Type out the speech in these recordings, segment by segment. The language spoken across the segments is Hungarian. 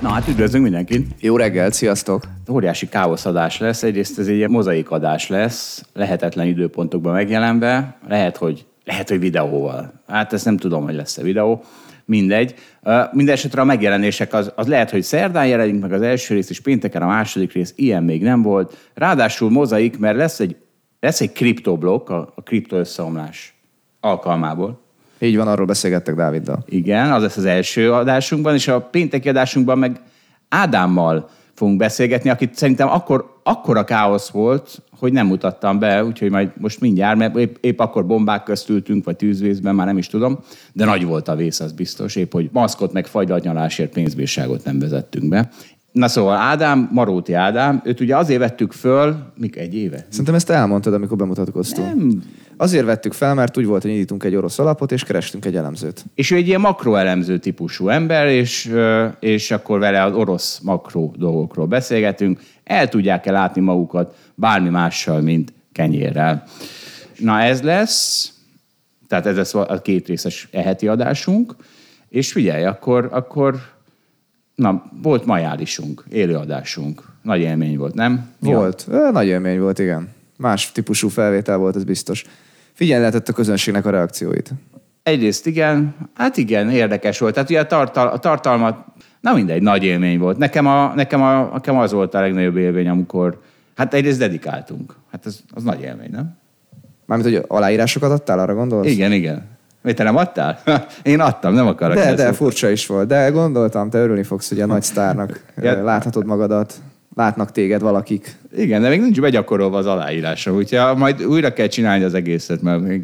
Na hát üdvözlünk mindenkit! Jó reggelt, sziasztok! Óriási káoszadás lesz. Egyrészt ez egy mozaik adás lesz, lehetetlen időpontokban megjelenve. Lehet, hogy, lehet, hogy videóval. Hát ezt nem tudom, hogy lesz-e videó. Mindegy. Mindenesetre a megjelenések az, az lehet, hogy szerdán jelenik meg az első rész, és pénteken a második rész. Ilyen még nem volt. Ráadásul mozaik, mert lesz egy, lesz egy kriptoblokk, a, a kripto összeomlás alkalmából. Így van, arról beszélgettek Dáviddal. Igen, az lesz az első adásunkban, és a pénteki adásunkban meg Ádámmal fogunk beszélgetni, akit szerintem akkor, akkora káosz volt, hogy nem mutattam be, úgyhogy majd most mindjárt, mert épp, épp akkor bombák közt ültünk, vagy tűzvészben, már nem is tudom, de nagy volt a vész, az biztos, épp hogy maszkot meg fagylatnyalásért pénzbírságot nem vezettünk be. Na szóval Ádám, Maróti Ádám, őt ugye azért vettük föl, mik egy éve? Szerintem ezt elmondtad, amikor bemutatkoztunk. Nem. Azért vettük fel, mert úgy volt, hogy indítunk egy orosz alapot, és kerestünk egy elemzőt. És ő egy ilyen makroelemző típusú ember, és, és akkor vele az orosz makro dolgokról beszélgetünk. El tudják-e látni magukat bármi mással, mint kenyérrel. Na ez lesz, tehát ez lesz a két részes eheti adásunk, és figyelj, akkor, akkor na, volt majálisunk, élőadásunk. Nagy élmény volt, nem? Volt. Ö, Nagy élmény volt, igen. Más típusú felvétel volt, ez biztos. Figyelj lehetett a közönségnek a reakcióit. Egyrészt igen, hát igen, érdekes volt. Tehát ugye a, tartal, a tartalmat, na mindegy, nagy élmény volt. Nekem, a, nekem, a, nekem az volt a legnagyobb élmény, amikor, hát egyrészt dedikáltunk. Hát az, az nagy élmény, nem? Mármint, hogy aláírásokat adtál, arra gondolsz? Igen, igen. Mit, te nem adtál? Én adtam, nem akarok. De, de furcsa is volt. De gondoltam, te örülni fogsz, hogy a nagy sztárnak Ja. láthatod magadat, látnak téged valakik. Igen, de még nincs begyakorolva az aláírása, úgyhogy majd újra kell csinálni az egészet, mert még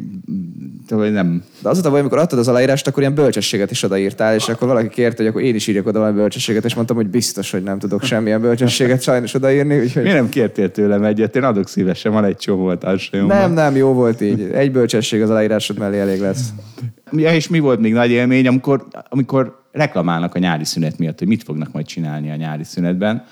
hogy nem. De az a baj, amikor adtad az aláírást, akkor ilyen bölcsességet is odaírtál, és akkor valaki kérte, hogy akkor én is írjak oda valami bölcsességet, és mondtam, hogy biztos, hogy nem tudok semmilyen bölcsességet sajnos odaírni, úgyhogy Miért nem kértél tőlem egyet? Én adok szívesen, van egy csomó a társadalomban. nem, nem, jó volt így. Egy bölcsesség az aláírásod mellé elég lesz. Ja, és mi volt még nagy élmény, amikor, amikor reklamálnak a nyári szünet miatt, hogy mit fognak majd csinálni a nyári szünetben,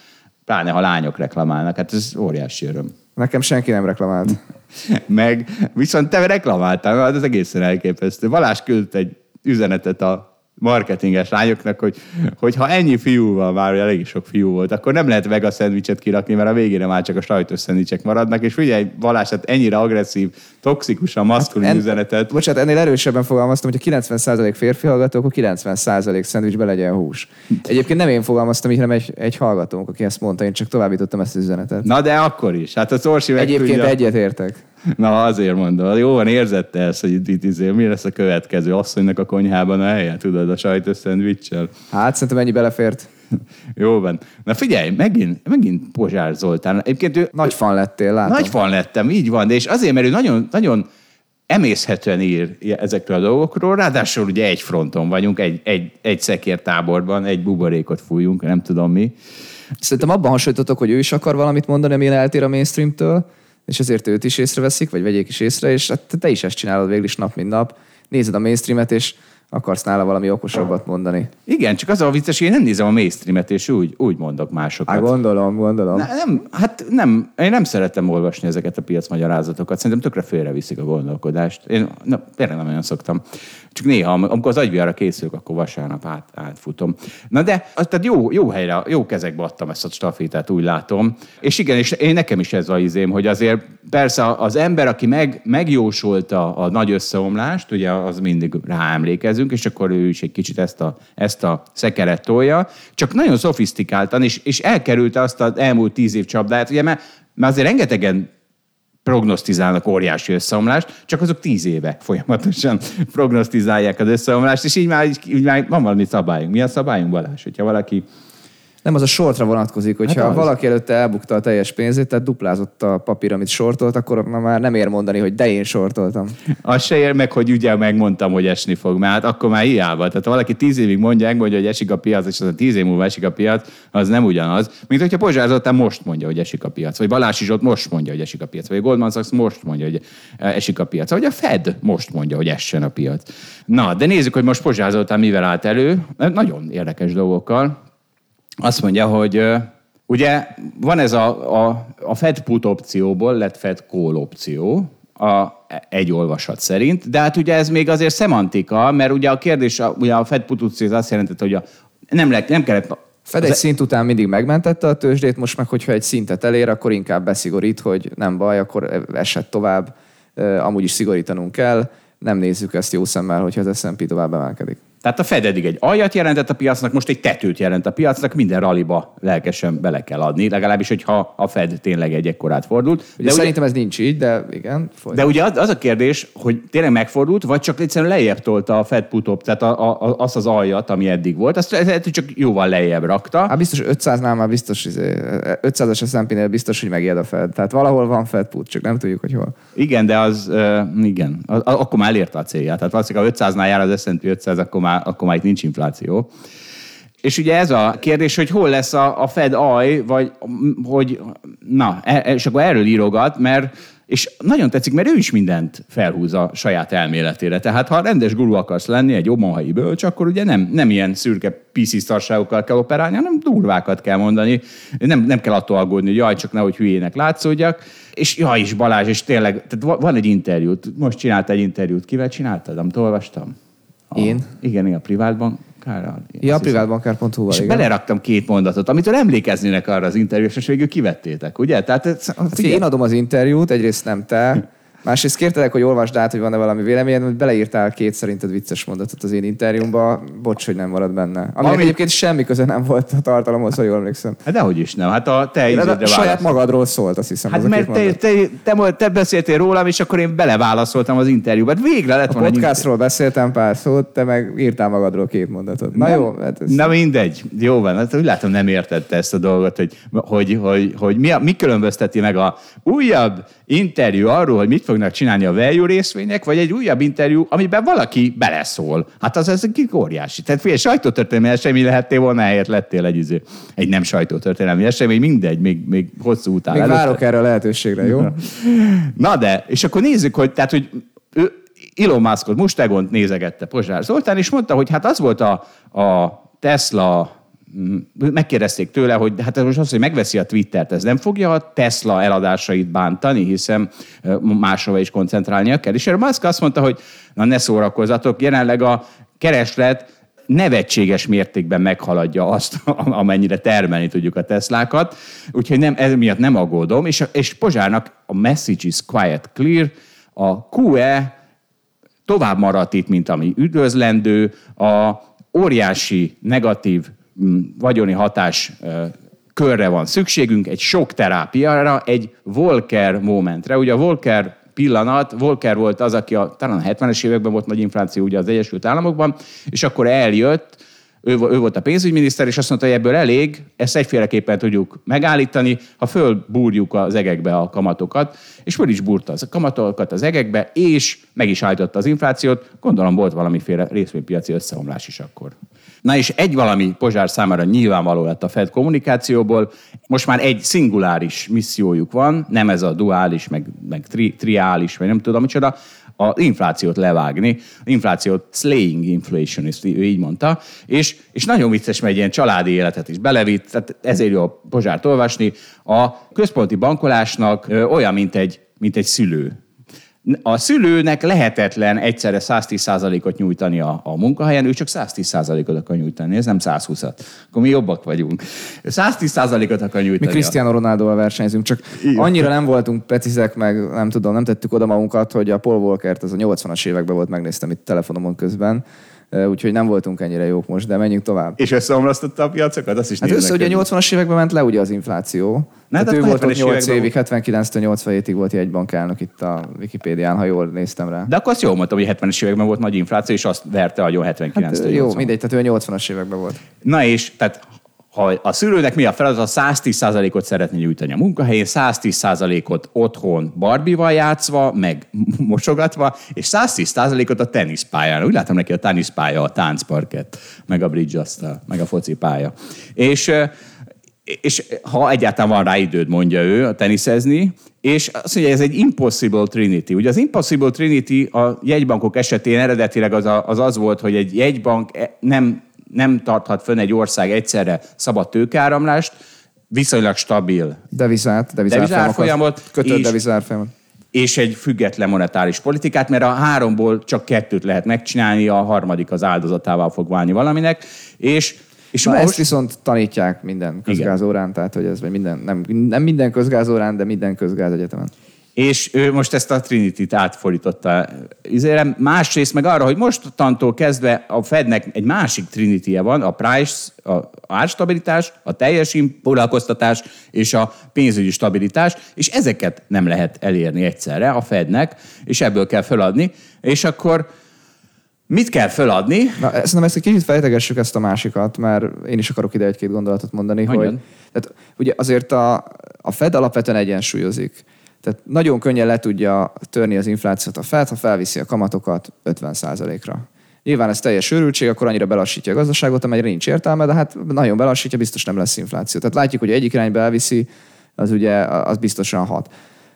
pláne ha lányok reklamálnak, hát ez óriási öröm. Nekem senki nem reklamált. Meg viszont te reklamáltál, ez egészen elképesztő. Balázs küldött egy üzenetet a marketinges lányoknak, hogy, hogy ha ennyi fiú van, már elég sok fiú volt, akkor nem lehet vega szendvicset kirakni, mert a végére már csak a sajtos szendvicsek maradnak, és figyelj, Balázs, hát ennyire agresszív, toxikusan maszkulin En- üzenetet. Bocsánat, ennél erősebben fogalmaztam, hogy ha 90% férfi hallgató, akkor 90% szendvicsbe legyen hús. Egyébként nem én fogalmaztam így, hanem egy, egy hallgatónk, aki ezt mondta, én csak továbbítottam ezt az üzenetet. Na de akkor is. Hát az Orsi meg Egyébként tudja- egyet értek. Na azért mondom, jó van, érzette ezt, hogy itt, itt izé, mi lesz a következő asszonynak a konyhában a helye, tudod, a sajtos szendvicsel. Hát szerintem ennyi belefért. Jó van. Na figyelj, megint, megint Pozsár Zoltán. Egyébként ő Nagy fan lettél, látom. nagy fan lettem, így van, de és azért, mert ő nagyon, nagyon emészhetően ír ezekről a dolgokról, ráadásul ugye egy fronton vagyunk, egy, egy, egy szekértáborban, egy buborékot fújunk, nem tudom mi. Szerintem abban hasonlítotok, hogy ő is akar valamit mondani, ami eltér a mainstreamtől, és ezért őt is észreveszik, vagy vegyék is észre, és hát te is ezt csinálod végül is nap, mint nap. Nézed a mainstreamet, és akarsz nála valami okosabbat mondani. Igen, csak az a vicces, hogy én nem nézem a mainstreamet, és úgy, úgy mondok másokat. Hát gondolom, gondolom. Ne, nem, hát nem, én nem szeretem olvasni ezeket a piacmagyarázatokat. Szerintem tökre félreviszik a gondolkodást. Én na, tényleg nem olyan szoktam. Csak néha, am- amikor az agyviarra készülök, akkor vasárnap át, átfutom. Na de, az, tehát jó, jó helyre, jó kezekbe adtam ezt a stafétát, úgy látom. És igen, és én nekem is ez a izém, hogy azért persze az ember, aki meg, megjósolta a nagy összeomlást, ugye az mindig ráemlékezünk, és akkor ő is egy kicsit ezt a, ezt a szekeret tolja, csak nagyon szofisztikáltan, és, és elkerülte azt az elmúlt tíz év csapdáját, ugye, mert, mert azért rengetegen prognosztizálnak óriási összeomlást, csak azok tíz éve folyamatosan prognosztizálják az összeomlást, és így már, így, így már van valami szabályunk. Mi a szabályunk, Balázs? Hogyha valaki Nem, az a shortra vonatkozik, hogyha Hát az. valaki előtte elbukta a teljes pénzét, tehát duplázott a papír, amit sortolt, akkor már nem ér mondani, hogy de én sortoltam. Az se ér meg, hogy ugye megmondtam, hogy esni fog, mert hát akkor már hiába. Tehát ha valaki tíz évig mondja, mondja, hogy esik a piac, és az a tíz év múlva esik a piac, az nem ugyanaz. Mint hogyha Pozsár Zoltán most mondja, hogy esik a piac, vagy Balási Zsolt most mondja, hogy esik a piac, vagy Goldman Sachs most mondja, hogy esik a piac, vagy a Fed most mondja, hogy essen a piac. Na, de nézzük, hogy most Pozsár Zoltán mivel állt elő. Nagyon érdekes dolgokkal. Azt mondja, hogy ugye van ez a, a, a Fed put opcióból lett Fed call opció, a, egy olvasat szerint, de hát ugye ez még azért szemantika, mert ugye a kérdés, a, ugye a Fed put opció az azt jelentette, hogy a, nem, le, nem kellett Fed egy szint után mindig megmentette a tőzsdét, most meg, hogyha egy szintet elér, akkor inkább beszigorít, hogy nem baj, akkor esett tovább, amúgy is szigorítanunk kell, nem nézzük ezt jó szemmel, hogyha az S&P tovább emelkedik. Tehát a Fed eddig egy aljat jelentett a piacnak, most egy tetőt jelent a piacnak, minden raliba lelkesen bele kell adni, legalábbis, hogyha a Fed tényleg egy ekkorát fordult. Ugye szerintem ez nincs így, de igen, folyt. De ugye az, az a kérdés, hogy tényleg megfordult, vagy csak egyszerűen lejjebb tolta a Fed put op, tehát a, a, a, azt az aljat, ami eddig volt, azt lehet, csak jóval lejjebb rakta. Hát biztos 500-nál már biztos, izé, 500-as S&P-nél biztos, hogy megijed a Fed. Tehát valahol van Fed put, csak nem tudjuk, hogy hol. Igen, de az, igen, a, a, akkor már elérte a célját. Tehát valószínűleg, ha 500-nál jár az S&P 500, akkor már, akkor már itt nincs infláció. És ugye ez a kérdés, hogy hol lesz a, a Fed aj, vagy hogy, na, e, e- és akkor erről írogat, mert és nagyon tetszik, mert ő is mindent felhúz a saját elméletére. Tehát ha rendes guru akarsz lenni, egy omaha bölcs, akkor ugye nem, nem ilyen szürke piszisztarságokkal kell operálni, hanem durvákat kell mondani. Nem, nem kell attól aggódni, hogy jaj, csak nehogy hülyének látszódjak. És jaj is Balázs, és tényleg, tehát va- van egy interjút, most csinált egy interjút, kivel csináltad, amit olvastam? A, Én? Igen, igen, a privátban. Kárral. Ja, a privátbankár.hu-val, És igen. beleraktam két mondatot, amitől emlékeznének arra az interjúra, és végül kivettétek, ugye? Tehát ez, Figyelj, én adom az interjút, egyrészt nem te, másrészt kértelek, hogy olvasd át, hogy van-e valami véleményed, hogy beleírtál két szerinted vicces mondatot az én interjúmba, bocs, hogy nem marad benne. Ami Ami- egyébként semmi köze nem volt a tartalomhoz, ha jól emlékszem. Hát dehogy is nem. Hát a te De a saját magadról szólt, azt hiszem. Hát az mert te, te, te, te, beszéltél rólam, és akkor én beleválaszoltam az interjúba. Hát végre lett A volna podcastról beszéltem pár szót, te meg írtál magadról két mondatot. Na Nem. jó, hát ez... Na mindegy, jó van, hát úgy látom nem értette ezt a dolgot, hogy, hogy, hogy, hogy mi, a, mi különbözteti meg a újabb interjú arról, hogy mit fognak csinálni a value részvények, vagy egy újabb interjú, amiben valaki beleszól. Hát az ez egy óriási. Tehát figyelj, sajtótörténelmi esemény lehettél volna, helyett lettél egy, izé- egy nem sajtótörténelmi esemény, mindegy, még, még hosszú után. Még előtte. várok erre a lehetőségre, jó? Na de, és akkor nézzük, hogy, tehát, hogy ő, Elon Muskot, Mustegont nézegette Pozsár Zoltán, és mondta, hogy hát az volt a, a Tesla megkérdezték tőle, hogy hát most az, hogy megveszi a Twittert, ez nem fogja a Tesla eladásait bántani, hiszen máshova is koncentrálnia kell. És erre Musk azt mondta, hogy na ne szórakozzatok, jelenleg a kereslet nevetséges mértékben meghaladja azt, amennyire termelni tudjuk a Teslákat, úgyhogy nem, ez miatt nem aggódom, és, és Pozsárnak a message is quiet clear, a QE tovább maradt itt, mint ami üdvözlendő, a óriási negatív vagyoni hatás körre van szükségünk, egy sok terápiára, egy Volcker momentre. Ugye a Volcker pillanat, Volcker volt az, aki a, talán a 70-es években volt nagy infláció ugye az Egyesült Államokban, és akkor eljött, ő, ő volt a pénzügyminiszter, és azt mondta, hogy ebből elég, ezt egyféleképpen tudjuk megállítani, ha fölbúrjuk az egekbe a kamatokat, és föl is búrta a kamatokat az egekbe, és meg is állította az inflációt. Gondolom volt valamiféle részvénypiaci összeomlás is akkor. Na és egy valami Pozsár számára nyilvánvaló lett a Fed kommunikációból. Most már egy szinguláris missziójuk van, nem ez a duális, meg, meg tri, triális, vagy nem tudom micsoda, az inflációt levágni, inflációt slaying inflation, ezt így mondta, és, és nagyon vicces, mert egy ilyen családi életet is belevitt, tehát ezért jó a Pozsárt olvasni. A központi bankolásnak olyan, mint egy, mint egy szülő. A szülőnek lehetetlen egyszerre 110%-ot nyújtani a, a munkahelyen, ő csak 110%-ot akar nyújtani, ez nem 120-at. Akkor mi jobbak vagyunk. 110%-ot akar Mi nyújtani. a- Cristiano Ronaldoval versenyzünk, csak Igen. annyira nem voltunk precízek, meg nem tudom, nem tettük oda magunkat, hogy a Paul Walkert az a 80-as években volt, megnéztem itt telefonomon közben, úgyhogy nem voltunk ennyire jók most, de menjünk tovább. És összeomlasztotta a piacokat? Azt is Hát össze ugye a közben. 80-as években ment le ugye az infláció. Na, Tehát hát ő volt ott 70-es 8 években évig, 79-től 87-ig volt jegybankelnök itt a Wikipédián, ha jól néztem rá. De akkor azt jól mondtam, hogy 70-es években volt nagy infláció, és azt verte agyon 79 Hát, jó, mindegy, tehát ő a 80-as években volt. Na és, tehát ha a szülőnek mi a feladat, 110%-ot szeretné nyújtani a munkahelyén, 110%-ot otthon barbival játszva, meg mosogatva, és 110%-ot a teniszpályán. Úgy látom neki a teniszpálya, a táncparkett, meg a bridge asztal, meg a focipálya. És és ha egyáltalán van rá időd, mondja ő, a teniszezni, és azt mondja, ez egy impossible trinity. Ugye az impossible trinity a jegybankok esetén eredetileg az a, az, az volt, hogy egy jegybank e- nem, nem tarthat fönn egy ország egyszerre szabad tőkáramlást, viszonylag stabil devizát, devizárfolyamot, kötött devizárfolyamot. És egy független monetáris politikát, mert a háromból csak kettőt lehet megcsinálni, a harmadik az áldozatával fog válni valaminek, és és Na most... ezt viszont tanítják minden közgázórán, tehát hogy ez minden, nem, nem minden közgázórán, de minden közgázegyetemen. És ő most ezt a Trinity-t átfordította izére. Másrészt meg arra, hogy mostantól kezdve a Fednek egy másik trinity van, a price, a árstabilitás, a teljes foglalkoztatás és a pénzügyi stabilitás, és ezeket nem lehet elérni egyszerre a Fednek, és ebből kell feladni, és akkor Mit kell feladni? Na, szerintem ezt egy kicsit fejtegessük ezt a másikat, mert én is akarok ide egy-két gondolatot mondani, hogy tehát, ugye azért a, a Fed alapvetően egyensúlyozik. Tehát nagyon könnyen le tudja törni az inflációt a Fed, ha felviszi a kamatokat 50%-ra. Nyilván ez teljes őrültség, akkor annyira belassítja a gazdaságot, amelyre nincs értelme, de hát nagyon belassítja, biztos nem lesz infláció. Tehát látjuk, hogy egyik irányba elviszi, az ugye az biztosan hat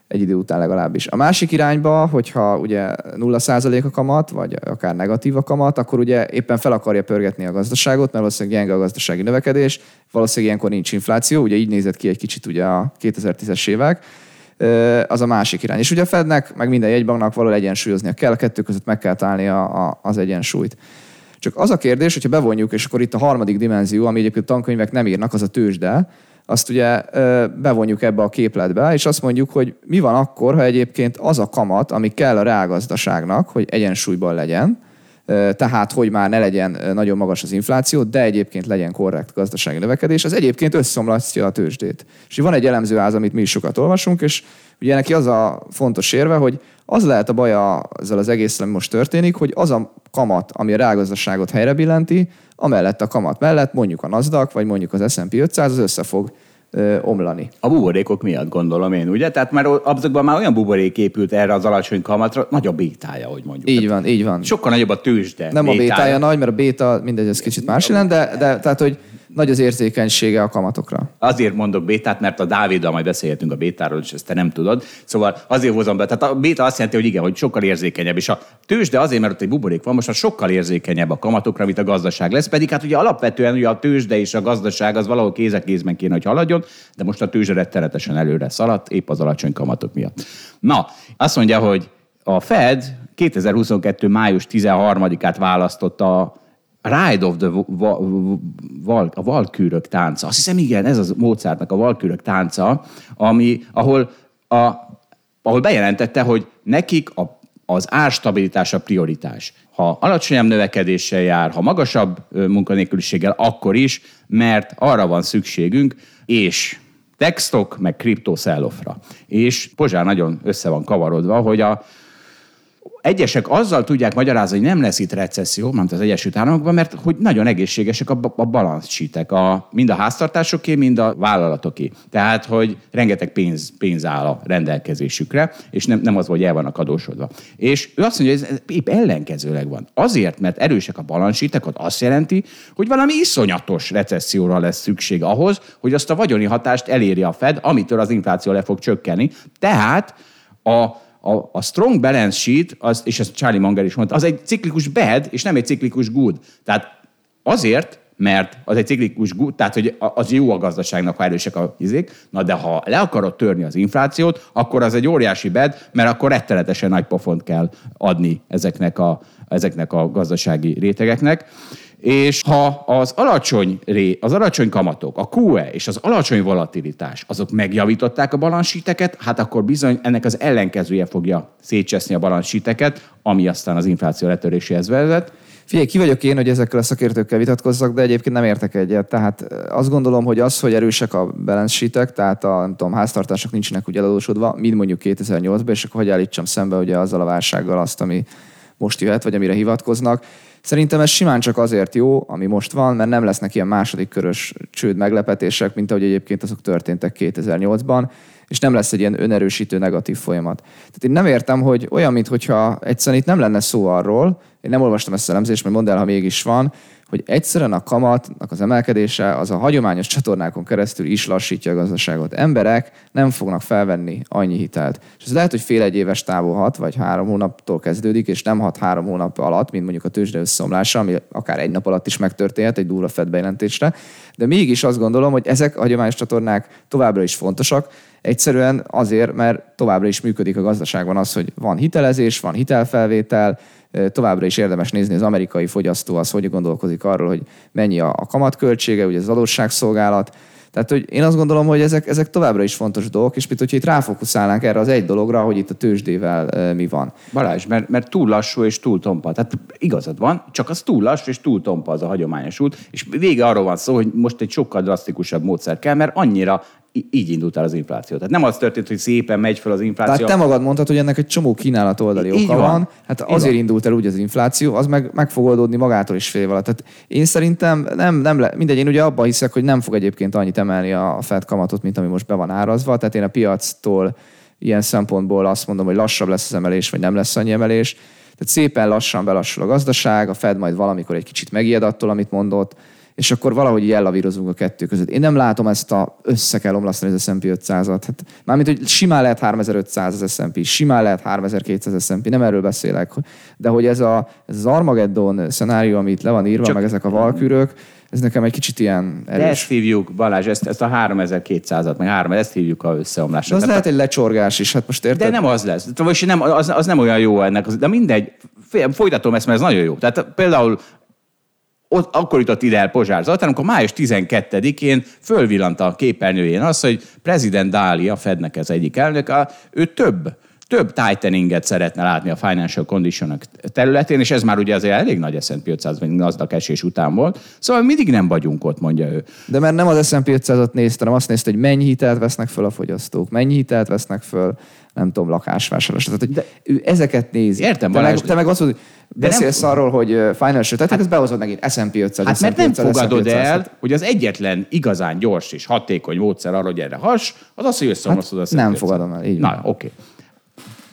egy idő után legalábbis. A másik irányba, hogyha ugye 0% a kamat, vagy akár negatív a kamat, akkor ugye éppen fel akarja pörgetni a gazdaságot, mert valószínűleg gyenge a gazdasági növekedés, valószínűleg ilyenkor nincs infláció, ugye így nézett ki egy kicsit ugye a 2010-es évek, az a másik irány. És ugye a Fednek, meg minden jegybanknak való egyensúlyoznia kell, a kettő között meg kell találni a, a, az egyensúlyt. Csak az a kérdés, hogyha bevonjuk, és akkor itt a harmadik dimenzió, ami egyébként tankönyvek nem írnak, az a tőzsde, azt ugye bevonjuk ebbe a képletbe, és azt mondjuk, hogy mi van akkor, ha egyébként az a kamat, ami kell a reálgazdaságnak, hogy egyensúlyban legyen, tehát hogy már ne legyen nagyon magas az infláció, de egyébként legyen korrekt gazdasági növekedés, az egyébként összeomlasztja a tőzsdét. És van egy elemzőház, amit mi is sokat olvasunk, és ugye neki az a fontos érve, hogy az lehet a baja ezzel az egész, ami most történik, hogy az a kamat, ami a reálgazdaságot helyre billenti, amellett a kamat mellett mondjuk a NASDAQ, vagy mondjuk az S&P 500 az össze fog ö, omlani. A buborékok miatt gondolom én, ugye? Tehát már azokban már olyan buborék épült erre az alacsony kamatra, nagyobb bétája, hogy mondjuk. Így van, így van. Sokkal nagyobb a tőzsde. Nem bétája. a bétája nagy, mert a béta, mindegy, ez kicsit más jelent, de, de tehát, hogy nagy az érzékenysége a kamatokra. Azért mondok bétát, mert a Dáviddal majd beszélhetünk a bétáról, és ezt te nem tudod. Szóval azért hozom be. Tehát a béta azt jelenti, hogy igen, hogy sokkal érzékenyebb. És a tőzsde azért, mert ott egy buborék van, most a sokkal érzékenyebb a kamatokra, mint a gazdaság lesz. Pedig hát ugye alapvetően ugye a tőzsde és a gazdaság az valahol kéz a kézben kéne, hogy haladjon, de most a tőzsde rettenetesen előre szaladt, épp az alacsony kamatok miatt. Na, azt mondja, hogy a Fed 2022. május 13-át választotta Ride of the Val, a Valkürök tánca. Azt hiszem, igen, ez az Mozartnak a Valkürök tánca, ami, ahol, a, ahol bejelentette, hogy nekik a, az árstabilitás a prioritás. Ha alacsonyabb növekedéssel jár, ha magasabb munkanélküliséggel, akkor is, mert arra van szükségünk, és textok, meg kriptó És Pozsár nagyon össze van kavarodva, hogy a, egyesek azzal tudják magyarázni, hogy nem lesz itt recesszió, mint az Egyesült Államokban, mert hogy nagyon egészségesek a, a balanszsítek, a, mind a háztartásoké, mind a vállalatoké. Tehát, hogy rengeteg pénz, pénz áll a rendelkezésükre, és nem, nem az, hogy el vannak adósodva. És ő azt mondja, hogy ez épp ellenkezőleg van. Azért, mert erősek a balanszsítek, az azt jelenti, hogy valami iszonyatos recesszióra lesz szükség ahhoz, hogy azt a vagyoni hatást eléri a Fed, amitől az infláció le fog csökkenni. Tehát a a, a strong balance sheet, az, és ezt Charlie Munger is mondta, az egy ciklikus bad, és nem egy ciklikus good. Tehát azért, mert az egy ciklikus good, tehát hogy az jó a gazdaságnak, ha erősek a izék, na de ha le akarod törni az inflációt, akkor az egy óriási bed, mert akkor rettenetesen nagy pofont kell adni ezeknek a, ezeknek a gazdasági rétegeknek. És ha az alacsony, ré, az alacsony kamatok, a QE és az alacsony volatilitás, azok megjavították a balansíteket, hát akkor bizony ennek az ellenkezője fogja szétcseszni a balansíteket, ami aztán az infláció letöréséhez vezet. Figyelj, ki vagyok én, hogy ezekkel a szakértőkkel vitatkozzak, de egyébként nem értek egyet. Tehát azt gondolom, hogy az, hogy erősek a balance tehát a nem tudom, háztartások nincsenek úgy eladósodva, mint mondjuk 2008-ban, és akkor hogy állítsam szembe ugye azzal a válsággal azt, ami most jöhet, vagy amire hivatkoznak. Szerintem ez simán csak azért jó, ami most van, mert nem lesznek ilyen második körös csőd meglepetések, mint ahogy egyébként azok történtek 2008-ban, és nem lesz egy ilyen önerősítő negatív folyamat. Tehát én nem értem, hogy olyan, mintha egyszerűen itt nem lenne szó arról, én nem olvastam ezt a elemzést, mert mondd el, ha mégis van, hogy egyszerűen a kamatnak az emelkedése az a hagyományos csatornákon keresztül is lassítja a gazdaságot. Emberek nem fognak felvenni annyi hitelt. És ez lehet, hogy fél egy éves távol hat, vagy három hónaptól kezdődik, és nem hat három hónap alatt, mint mondjuk a tőzsde összeomlása, ami akár egy nap alatt is megtörténhet egy durva Fed bejelentésre. De mégis azt gondolom, hogy ezek a hagyományos csatornák továbbra is fontosak, Egyszerűen azért, mert továbbra is működik a gazdaságban az, hogy van hitelezés, van hitelfelvétel, továbbra is érdemes nézni az amerikai fogyasztó, az hogy gondolkozik arról, hogy mennyi a, kamatköltsége, ugye az adósságszolgálat. Tehát, hogy én azt gondolom, hogy ezek, ezek továbbra is fontos dolgok, és mint hogyha itt ráfokuszálnánk erre az egy dologra, hogy itt a tőzsdével e, mi van. Balázs, mert, mert túl lassú és túl tompa. Tehát igazad van, csak az túl lassú és túl tompa az a hagyományos út, és vége arról van szó, hogy most egy sokkal drasztikusabb módszer kell, mert annyira így indult el az infláció. Tehát nem az történt, hogy szépen megy fel az infláció. Tehát te magad mondtad, hogy ennek egy csomó kínálat oldali oka van. van. Hát azért van. indult el úgy az infláció, az meg, meg fog oldódni magától is fél alatt. Tehát én szerintem nem, nem le, mindegy, én ugye abban hiszek, hogy nem fog egyébként annyit emelni a Fed kamatot, mint ami most be van árazva. Tehát én a piactól ilyen szempontból azt mondom, hogy lassabb lesz az emelés, vagy nem lesz annyi emelés. Tehát szépen lassan belassul a gazdaság, a Fed majd valamikor egy kicsit megijed attól, amit mondott és akkor valahogy így ellavírozunk a kettő között. Én nem látom ezt a össze kell omlasztani az S&P 500-at. Hát, mármint, hogy simán lehet 3500 az S&P, simán lehet 3200 az S&P, nem erről beszélek. De hogy ez, a, ez az Armageddon szenárió, amit le van írva, Csak meg ezek a valkürök, ez nekem egy kicsit ilyen erős. De ezt hívjuk, Balázs, ezt, ezt a 3200-at, meg 3, ezt hívjuk a összeomlásra. az lehet egy lecsorgás is, hát most érted? De nem az lesz. Vagy nem, az, az nem olyan jó ennek. De mindegy, folytatom ezt, mert ez nagyon jó. Tehát például ott, akkor jutott ide el Pozsár Zoltán, amikor május 12-én fölvillant a képernyőjén az, hogy prezident Dáli, a Fednek ez egyik elnök, ő több több tighteninget szeretne látni a financial condition területén, és ez már ugye azért elég nagy S&P 500 vagy gazdag esés után volt. Szóval mindig nem vagyunk ott, mondja ő. De mert nem az S&P 500-at nézte, hanem azt nézte, hogy mennyi hitelt vesznek föl a fogyasztók, mennyi hitelt vesznek föl, nem tudom, lakásvásárlás. Tehát, hogy de, ő ezeket nézi. Értem, te meg, te meg azt mondod, de beszélsz nem... arról, hogy financial, tehát hát, ezt behozod megint S&P 500. Hát mert nem fogadod el, hogy az egyetlen igazán gyors és hatékony módszer arra, hogy erre has, az az, hogy összeomlasztod hát, a Nem fogadom el, így Na, oké. Okay.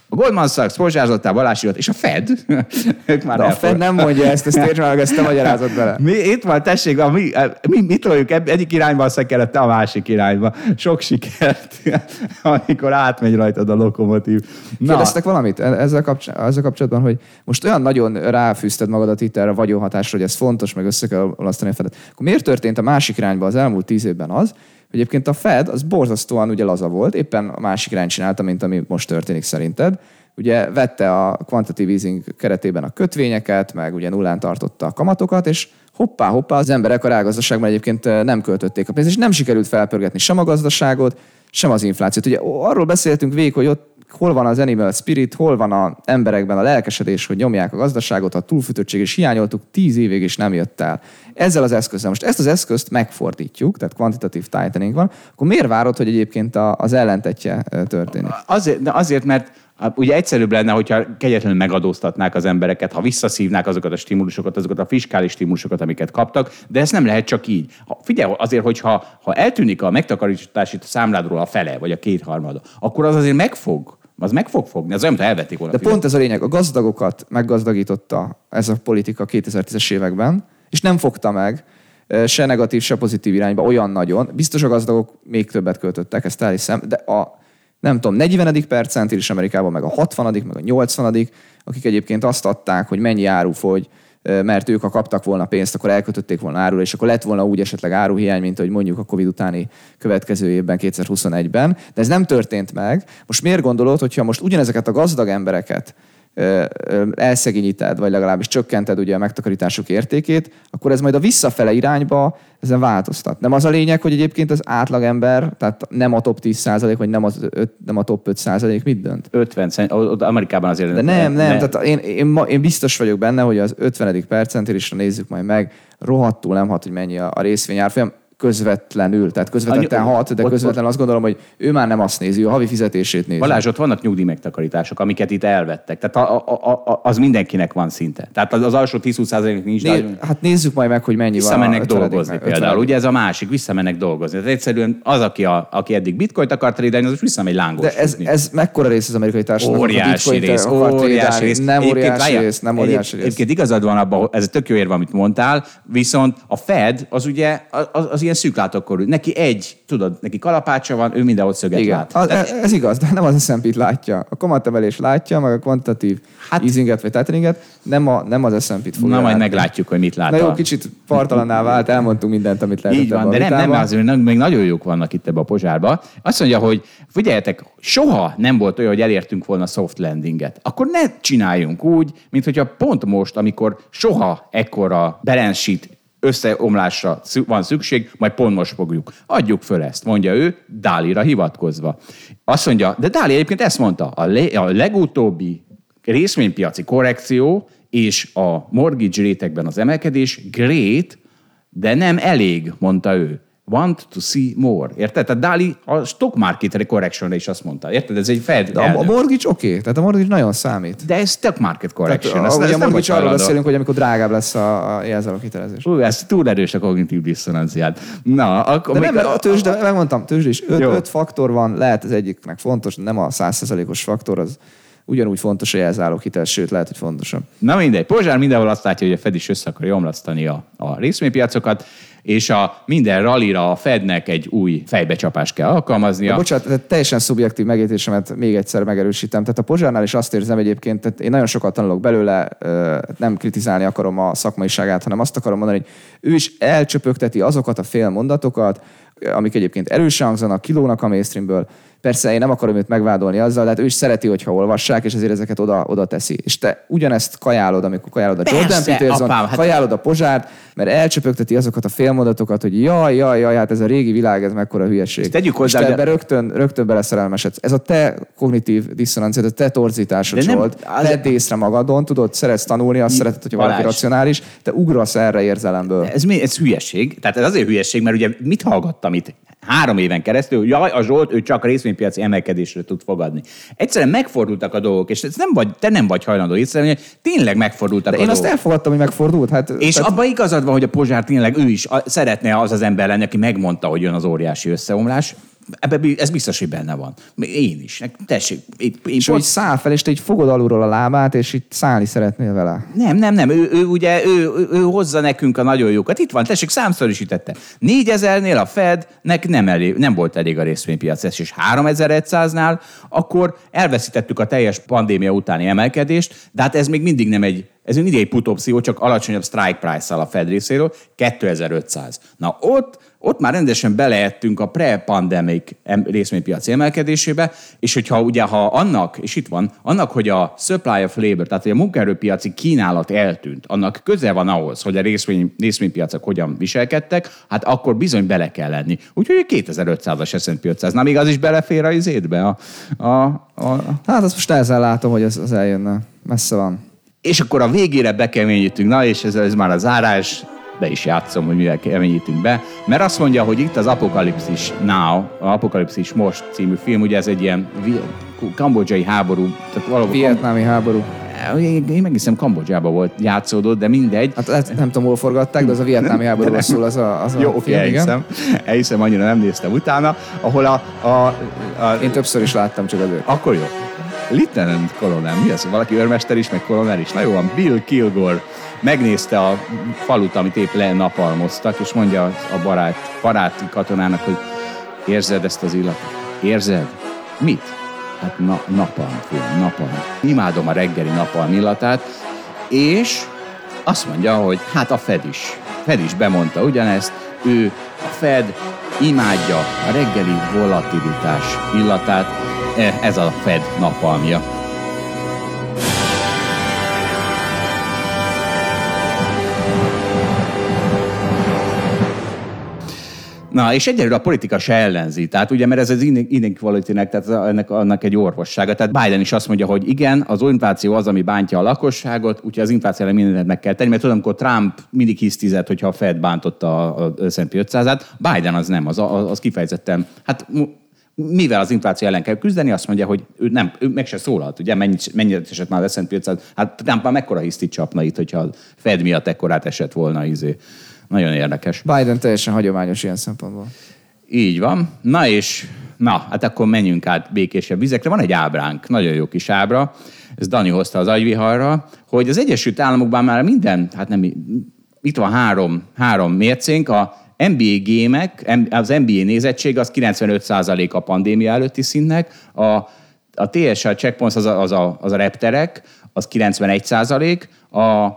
A Goldman Sachs pozsárzottál Balásirat, és a Fed. ők már a Fed nem mondja ezt, ezt értsd meg, ezt te magyarázod bele. Mi, itt van, tessék, a, mi, mi, mit toljuk egyik irányba, aztán kellett a másik irányba. Sok sikert, amikor átmegy rajtad a lokomotív. Na. Kérdeztek valamit e- ezzel, kapcs- ezzel kapcsolatban, hogy most olyan nagyon ráfűzted magadat itt erre a vagyonhatásra, hogy ez fontos, meg össze kell olasztani a Fedet. Akkor miért történt a másik irányba az elmúlt tíz évben az, Egyébként a Fed az borzasztóan ugye laza volt, éppen a másik irány csinálta, mint ami most történik szerinted. Ugye vette a quantitative easing keretében a kötvényeket, meg ugye nullán tartotta a kamatokat, és hoppá, hoppá, az emberek a rágazdaságban egyébként nem költötték a pénzt, és nem sikerült felpörgetni sem a gazdaságot, sem az inflációt. Ugye arról beszéltünk végig, hogy ott hol van az animal spirit, hol van az emberekben a lelkesedés, hogy nyomják a gazdaságot, a túlfűtöttség, és hiányoltuk tíz évig, és nem jött el. Ezzel az eszközzel. Most ezt az eszközt megfordítjuk, tehát kvantitatív tightening van, akkor miért várod, hogy egyébként az ellentetje történik? Azért, de azért, mert ugye egyszerűbb lenne, hogyha kegyetlenül megadóztatnák az embereket, ha visszaszívnák azokat a stimulusokat, azokat a fiskális stimulusokat, amiket kaptak, de ez nem lehet csak így. Ha, figyelj, azért, hogyha ha eltűnik a megtakarítási számládról a fele, vagy a kétharmada, akkor az azért megfog az meg fog fogni, az olyan, elvették volna. De pont ez a lényeg, a gazdagokat meggazdagította ez a politika 2010-es években, és nem fogta meg se negatív, se pozitív irányba olyan nagyon. Biztos a gazdagok még többet költöttek, ezt elhiszem, de a nem tudom, 40. percentil is Amerikában, meg a 60. meg a 80. akik egyébként azt adták, hogy mennyi áru fogy, mert ők, ha kaptak volna pénzt, akkor elkötötték volna árul, és akkor lett volna úgy esetleg áruhiány, mint hogy mondjuk a Covid utáni következő évben, 2021-ben. De ez nem történt meg. Most miért gondolod, hogyha most ugyanezeket a gazdag embereket elszegényíted, vagy legalábbis csökkented ugye a megtakarítások értékét, akkor ez majd a visszafele irányba ezen változtat. Nem az a lényeg, hogy egyébként az átlagember, tehát nem a top 10% vagy nem, az öt, nem a top 5% mit dönt? 50% Amerikában azért. De nem, nem, nem. tehát én, én, én, biztos vagyok benne, hogy az 50. percentilista nézzük majd meg, rohadtul nem hat, hogy mennyi a, a részvényárfolyam közvetlenül, tehát közvetetten Annyi- hat, de közvetlenül azt gondolom, hogy ő már nem azt nézi, ő a havi fizetését nézi. Balázs, ott vannak nyugdíj megtakarítások, amiket itt elvettek. Tehát a, a, a, az mindenkinek van szinte. Tehát az, az alsó 10-20 nincs, de Né, hát nézzük majd meg, hogy mennyi visszamennek van. ötvenedik dolgozni meg- például. Ugye ez a másik, visszamennek dolgozni. Tehát egyszerűen az, aki, a, aki eddig bitcoint akart trédelni, az most visszamegy lángos. De ez, ez mekkora rész az amerikai társadalomnak? Óriási rész, óriási rész. Nem óriási rész, nem óriási rész. Egyébként igazad van abban, ez tök jó érve, amit mondtál, viszont a Fed az ugye az, az ilyen szűklátókorú. Neki egy, tudod, neki kalapácsa van, ő mindenhol szöget Igen, lát. az, ez, ez igaz, de nem az S&P-t látja. A kamatemelés látja, meg a kvantitatív hát, easinget vagy tighteninget, nem, a, nem az S&P-t fogja Na, majd látni. meglátjuk, hogy mit lát. Na jó, kicsit partalanná vált, elmondtunk mindent, amit lehetett Így van, de nem, nem, azért na- még nagyon jók vannak itt ebbe a pozsárba. Azt mondja, hogy figyeljetek, soha nem volt olyan, hogy elértünk volna soft landinget. Akkor ne csináljunk úgy, mint hogyha pont most, amikor soha ekkora balance sheet összeomlásra van szükség, majd pont most fogjuk. Adjuk föl ezt, mondja ő, Dálira hivatkozva. Azt mondja, de Dáli egyébként ezt mondta, a, le, a legutóbbi részvénypiaci korrekció és a mortgage rétegben az emelkedés great, de nem elég, mondta ő. Want to see more. Érted? Tehát Dali a stock market correction is azt mondta. Érted? Ez egy Fed De a, a mortgage oké, okay. tehát a mortgage nagyon számít. De ez stock market correction. Tehát, ezt, a, ezt a mortgage arról beszélünk, hogy amikor drágább lesz a, a jelzálog hitelezés. Ú, ez túl erős a kognitív diszonanciád. Na, akkor De nem, a tőzsde, megmondtam, tőzsde is. Öt, Jó. öt faktor van, lehet az egyiknek fontos, nem a százszerzalékos faktor, az ugyanúgy fontos a jelzálog hitel, sőt, lehet, hogy fontosabb. Na mindegy, Pozsár mindenhol azt látja, hogy a Fed is össze akarja omlasztani a, a részvénypiacokat, és a minden rallira a Fednek egy új fejbecsapást kell alkalmaznia. Ja. Bocsánat, teljesen szubjektív megértésemet még egyszer megerősítem. Tehát a Pozsárnál is azt érzem egyébként, tehát én nagyon sokat tanulok belőle, nem kritizálni akarom a szakmaiságát, hanem azt akarom mondani, hogy ő is elcsöpögteti azokat a fél mondatokat, amik egyébként erősen hangzanak, kilónak a mainstreamből. Persze én nem akarom őt megvádolni azzal, de hát ő is szereti, hogyha olvassák, és ezért ezeket oda, oda teszi. És te ugyanezt kajálod, amikor kajálod a Persze, Jordan Peterson, apám, hát- kajálod a Pozsárt, mert elcsöpögteti azokat a félmondatokat, hogy jaj, jaj, jaj, hát ez a régi világ, ez mekkora hülyeség. Ezt tegyük hozzá, és te ebbe rögtön, rögtön beleszerelmesedsz. Ez a te kognitív diszonanciád, a te torzításod De nem- volt. az- Vedd észre magadon, tudod, szeretsz tanulni, azt szereted, hogy valaki racionális, te ugrasz erre érzelemből. Ez, mi- ez hülyeség. Tehát ez azért hülyeség, mert ugye mit hallgattam itt három éven keresztül, hogy jaj, a Zsolt, ő csak részvénypiaci emelkedésre tud fogadni. Egyszerűen megfordultak a dolgok, és ez nem vagy, te nem vagy hajlandó észrevenni, hogy tényleg megfordultak De a én dolgok. azt elfogadtam, hogy megfordult. Hát, És tehát- abban igazad van, hogy a Pozsár tényleg ő is a, szeretne az az ember lenni, aki megmondta, hogy jön az óriási összeomlás. Ebbe, ez biztos, hogy benne van. Én is. Nek- Tessék, én, én és ő így száll fel, és te így fogod alulról a lábát, és itt szállni szeretnél vele. Nem, nem, nem. Ő, ő ugye, ő, ő, ő hozza nekünk a nagyon jókat. Itt van, tessék, számszorosítette. 4000-nél a Fednek nem, elég, nem volt elég a részvénypiac, és 3100-nál akkor elveszítettük a teljes pandémia utáni emelkedést, de hát ez még mindig nem egy, ez mindig egy put opció, csak alacsonyabb strike price-szal a Fed részéről, 2500. Na ott, ott már rendesen beleettünk a pre-pandemic em- részvénypiaci emelkedésébe, és hogyha ugye, ha annak, és itt van, annak, hogy a supply of labor, tehát hogy a munkaerőpiaci kínálat eltűnt, annak köze van ahhoz, hogy a részvény, részvénypiacok hogyan viselkedtek, hát akkor bizony bele kell lenni. Úgyhogy a 2500-as S&P 500, na még az is belefér a izétbe, a, a, a, Hát azt most ezzel látom, hogy az, az eljönne. Messze van. és akkor a végére bekeményítünk, na és ez, ez már a zárás, be is játszom, hogy mivel keményítünk be, mert azt mondja, hogy itt az Apokalipszis Now, a Apokalipszis Most című film, ugye ez egy ilyen kambodzsai háború, tehát valahol Vietnámi háború. Én, meghiszem Kambodzsába volt játszódott, de mindegy. Hát lehet, nem tudom, hol forgatták, de az a vietnámi háborúról szól az a, az a Jó, oké, film, igen. elhiszem. Elhiszem, annyira nem néztem utána, ahol a, a, a Én többször is láttam, csak azért. Akkor jó. Lieutenant Colonel, mi az? Valaki őrmester is, meg kolonel is. Na jó van, Bill Kilgore megnézte a falut, amit épp lenapalmoztak, és mondja a barát, baráti katonának, hogy érzed ezt az illatot? Érzed? Mit? Hát na, napalm, film, napalm. Imádom a reggeli napalm illatát, és azt mondja, hogy hát a Fed is. Fed is bemondta ugyanezt, ő a Fed imádja a reggeli volatilitás illatát, E, ez a Fed napalmja. Na, és egyelőre a politika se ellenzi. Tehát ugye, mert ez az inequality-nek, tehát ennek, annak egy orvossága. Tehát Biden is azt mondja, hogy igen, az infláció az, ami bántja a lakosságot, úgyhogy az infláció ellen mindent meg kell tenni, mert tudom, amikor Trump mindig hisztizett, hogyha a Fed bántotta a S&P 500-át, Biden az nem, az, az kifejezetten, hát mivel az infláció ellen kell küzdeni, azt mondja, hogy ő, nem, ő meg se szólalt, ugye, mennyit, mennyit esett már a S&P 500, hát nem, már mekkora hisztit csapna itt, hogyha a Fed miatt ekkorát esett volna izé. Nagyon érdekes. Biden teljesen hagyományos ilyen szempontból. Így van. Na és, na, hát akkor menjünk át békésebb vizekre. Van egy ábránk, nagyon jó kis ábra, ez Dani hozta az agyviharra, hogy az Egyesült Államokban már minden, hát nem, itt van három, három mércénk, a NBA gémek, az NBA nézettség az 95% a pandémia előtti színnek, a, a TSL checkpoints az a, az a, az a repterek, az 91%, a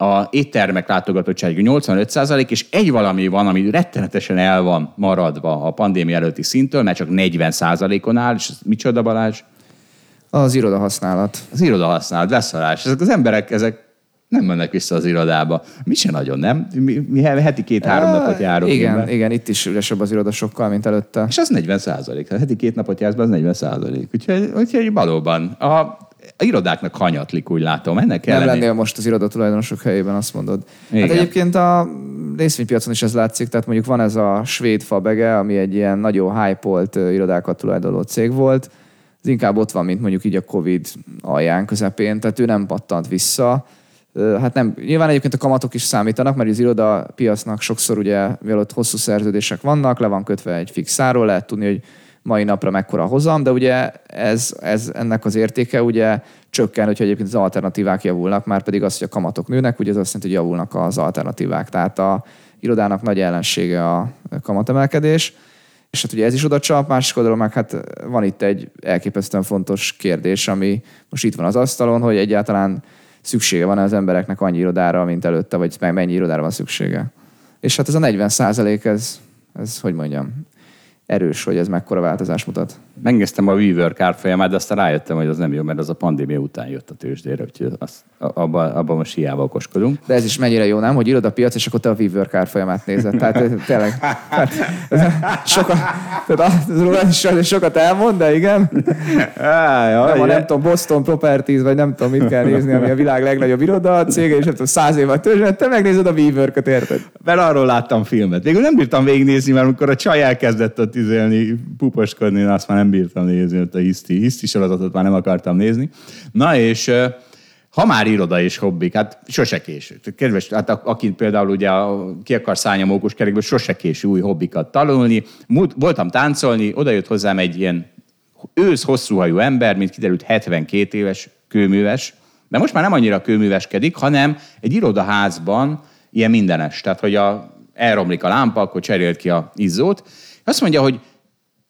a éttermek látogatottsága 85% és egy valami van, ami rettenetesen el van maradva a pandémia előtti szintől, mert csak 40 on áll, és micsoda Balázs? Az iroda használat. Az iroda használat, beszarás. Ezek az emberek, ezek nem mennek vissza az irodába. Mi se nagyon, nem? Mi, mi heti két-három napot járok. Igen, igen, itt is üresebb az iroda sokkal, mint előtte. És az 40 százalék. Heti két napot jársz be, az 40 százalék. Úgyhogy, úgyhogy valóban. A, a irodáknak hanyatlik, úgy látom. Ennek Nem lennél most az iroda tulajdonosok helyében, azt mondod. Igen. Hát egyébként a részvénypiacon is ez látszik, tehát mondjuk van ez a svéd fabege, ami egy ilyen nagyon hype-olt irodákat tulajdonoló cég volt. Ez inkább ott van, mint mondjuk így a Covid alján közepén, tehát ő nem pattant vissza. Hát nem, nyilván egyébként a kamatok is számítanak, mert az iroda piacnak sokszor ugye, mivel ott hosszú szerződések vannak, le van kötve egy fix száról, lehet tudni, hogy mai napra mekkora hozam, de ugye ez, ez ennek az értéke ugye csökken, hogyha egyébként az alternatívák javulnak, már pedig az, hogy a kamatok nőnek, ugye az azt jelenti, hogy javulnak az alternatívák. Tehát a irodának nagy ellensége a kamatemelkedés. És hát ugye ez is oda csap, másik oldalon meg hát van itt egy elképesztően fontos kérdés, ami most itt van az asztalon, hogy egyáltalán szüksége van az embereknek annyi irodára, mint előtte, vagy mennyi irodára van szüksége. És hát ez a 40 százalék, ez, ez hogy mondjam, erős, hogy ez mekkora változás mutat. Megnéztem a WeWork árfolyamát, de aztán rájöttem, hogy az nem jó, mert az a pandémia után jött a tőzsdére, úgyhogy azt, abban, abba most hiába okoskodunk. De ez is mennyire jó, nem? Hogy írod a piac, és akkor te a WeWork árfolyamát nézed. Tehát tényleg, tehát, sokat, tehát az, is sokat elmond, de igen. Á, jaj, nem, a, nem tudom, Boston Properties, vagy nem tudom, mit kell nézni, ami a világ legnagyobb iroda cége, és nem tudom, száz év vagy törzsön, te megnézed a WeWork-ot, érted? Mert arról láttam filmet. Végül nem bírtam végignézni, mert amikor a csaj elkezdett ott izélni, puposkodni, azt már nem bírtam nézni, ott a hiszti, hiszti sorozatot már nem akartam nézni. Na és ha már iroda és hobbik, hát sose késő. Kedves, hát akit például ugye ki akar szállni a mókus kerékből, sose késő új hobbikat tanulni. Voltam táncolni, oda jött hozzám egy ilyen ősz hosszúhajú ember, mint kiderült 72 éves kőműves, de most már nem annyira kőműveskedik, hanem egy irodaházban ilyen mindenes. Tehát, hogy a, elromlik a lámpa, akkor cserélt ki a izzót. Azt mondja, hogy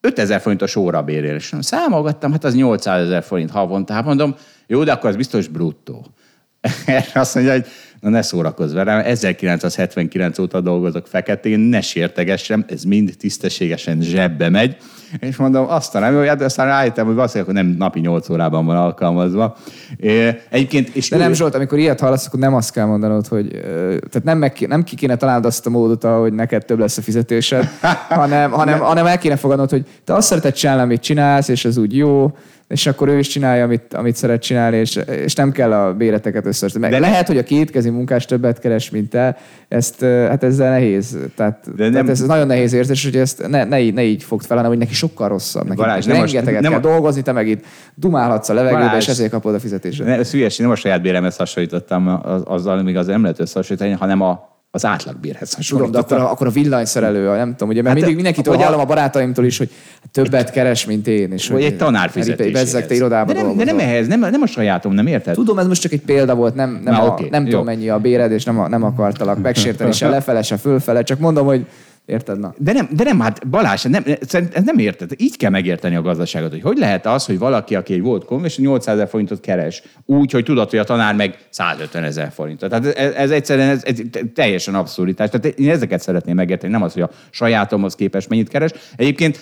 5000 forintos órabérés. Számolgattam, hát az 800 ezer forint havonta. Hát mondom, jó, de akkor az biztos bruttó. Azt mondja, hogy na ne szórakozz velem, 1979 óta dolgozok feketén, ne sértegessem, ez mind tisztességesen zsebbe megy. És mondom, azt nem jó, de aztán rájöttem, hogy valószínűleg nem napi 8 órában van alkalmazva. Egyébként, és de nem, Zsolt, amikor ilyet hallasz, akkor nem azt kell mondanod, hogy tehát nem, meg, nem ki kéne találnod azt a módot, hogy neked több lesz a fizetésed, hanem, hanem, hanem el kéne fogadnod, hogy te azt szereted csinálni, amit csinálsz, és ez úgy jó, és akkor ő is csinálja, amit, amit szeret csinálni, és, és nem kell a béreteket összehozni. De lehet, hogy a kétkezi munkás többet keres, mint te, ezt, hát ezzel nehéz. Tehát, De nem... tehát ez nagyon nehéz érzés, hogy ezt ne, ne, ne így fogd fel, hanem hogy neki sokkal rosszabb. Neki Balázs, nem rengeteget nem, kell nem, dolgozni, te meg itt dumálhatsz a levegőbe, Balázs, és ezért kapod a fizetést. Ne, ez hülyeség, nem a saját béremhez hasonlítottam azzal, még az nem lehet összehasonlítani, hanem a, az átlagbérhez hasonlít. Tudom, de akkor a, akkor a villanyszerelő, nem tudom, ugye, mert hát mindig mindenkit hogy hallom a barátaimtól is, hogy többet keres, mint én. És vagy egy tanár fizetés. te irodába de nem, de nem ehhez, nem, nem a sajátom, nem érted? Tudom, ez most csak egy példa volt, nem, nem, Na, a, okay, nem tudom mennyi a béred, és nem, a, nem akartalak megsérteni se lefele, se fölfele, csak mondom, hogy Érted? Na. De nem, de nem, hát Balázs, nem, ez nem érted. Így kell megérteni a gazdaságot, hogy hogy lehet az, hogy valaki, aki egy volt és 800 ezer forintot keres, úgy, hogy tudod, hogy a tanár meg 150 ezer forintot. Tehát ez, ez egyszerűen ez, ez teljesen abszurditás. Tehát én ezeket szeretném megérteni, nem az, hogy a sajátomhoz képest mennyit keres. Egyébként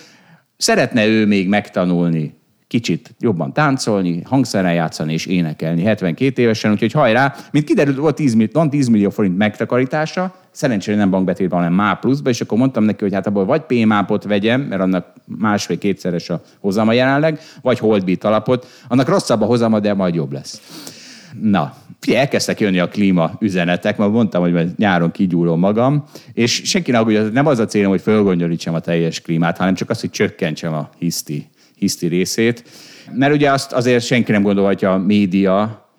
szeretne ő még megtanulni kicsit jobban táncolni, hangszeren játszani és énekelni 72 évesen, úgyhogy hajrá, mint kiderült, volt 10 millió, van 10 millió forint megtakarítása, szerencsére nem bankbetétben, hanem MÁ pluszba, és akkor mondtam neki, hogy hát abból vagy PMAP-ot vegyem, mert annak másfél-kétszeres a hozama jelenleg, vagy Holdbeat alapot, annak rosszabb a hozama, de majd jobb lesz. Na, figyelj, elkezdtek jönni a klíma üzenetek, mert mondtam, hogy majd nyáron kigyúlom magam, és senki ne nem az a célom, hogy fölgondolítsam a teljes klímát, hanem csak az, hogy csökkentsem a hiszti, hiszti részét. Mert ugye azt azért senki nem gondolhatja a média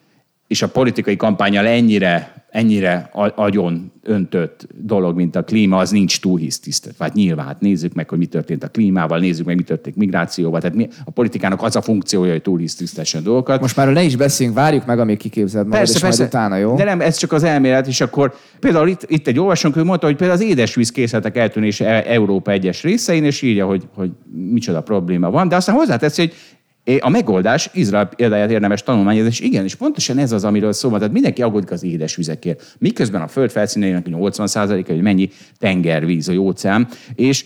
és a politikai kampányal ennyire ennyire agyon öntött dolog, mint a klíma, az nincs túl hisztisztet. Hát nyilván, hát nézzük meg, hogy mi történt a klímával, nézzük meg, mi történt migrációval. Tehát mi, a politikának az a funkciója, hogy túl hisztisztessen dolgokat. Most már ne is beszéljünk, várjuk meg, amíg kiképzeld magad, persze, és persze, majd utána, jó? De nem, ez csak az elmélet, és akkor például itt, itt egy olvasónk, ő mondta, hogy például az édesvíz készletek eltűnése e- Európa egyes részein, és írja, hogy, hogy micsoda probléma van, de aztán hozzáteszi, hogy a megoldás, Izrael példáját érdemes tanulmányozni, és igen, és pontosan ez az, amiről szó van. Tehát mindenki aggódik az édesvizekért. Miközben a föld felszínének 80%-a, hogy mennyi tengervíz, vagy óceán, és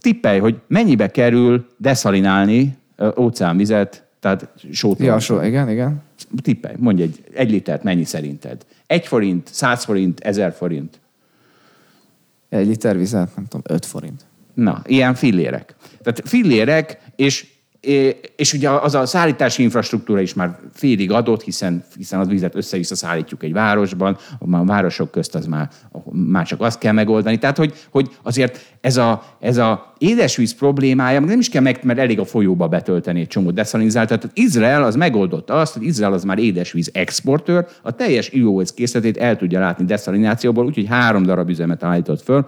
tippelj, hogy mennyibe kerül deszalinálni óceánvizet, tehát sót. Ja, só, igen, igen. Tippelj, mondj egy, egy litert, mennyi szerinted? Egy forint, száz forint, ezer forint? Egy liter vizet, nem tudom, öt forint. Na, ilyen fillérek. Tehát fillérek, és és ugye az a szállítási infrastruktúra is már félig adott, hiszen, hiszen az vizet össze-vissza szállítjuk egy városban, a városok közt az már, már csak azt kell megoldani. Tehát, hogy, hogy azért ez a, ez a édesvíz problémája, nem is kell meg, mert elég a folyóba betölteni egy csomó deszalinizált. Tehát Izrael az megoldotta azt, hogy Izrael az már édesvíz exportőr, a teljes IOS készletét el tudja látni deszalinációból, úgyhogy három darab üzemet állított föl.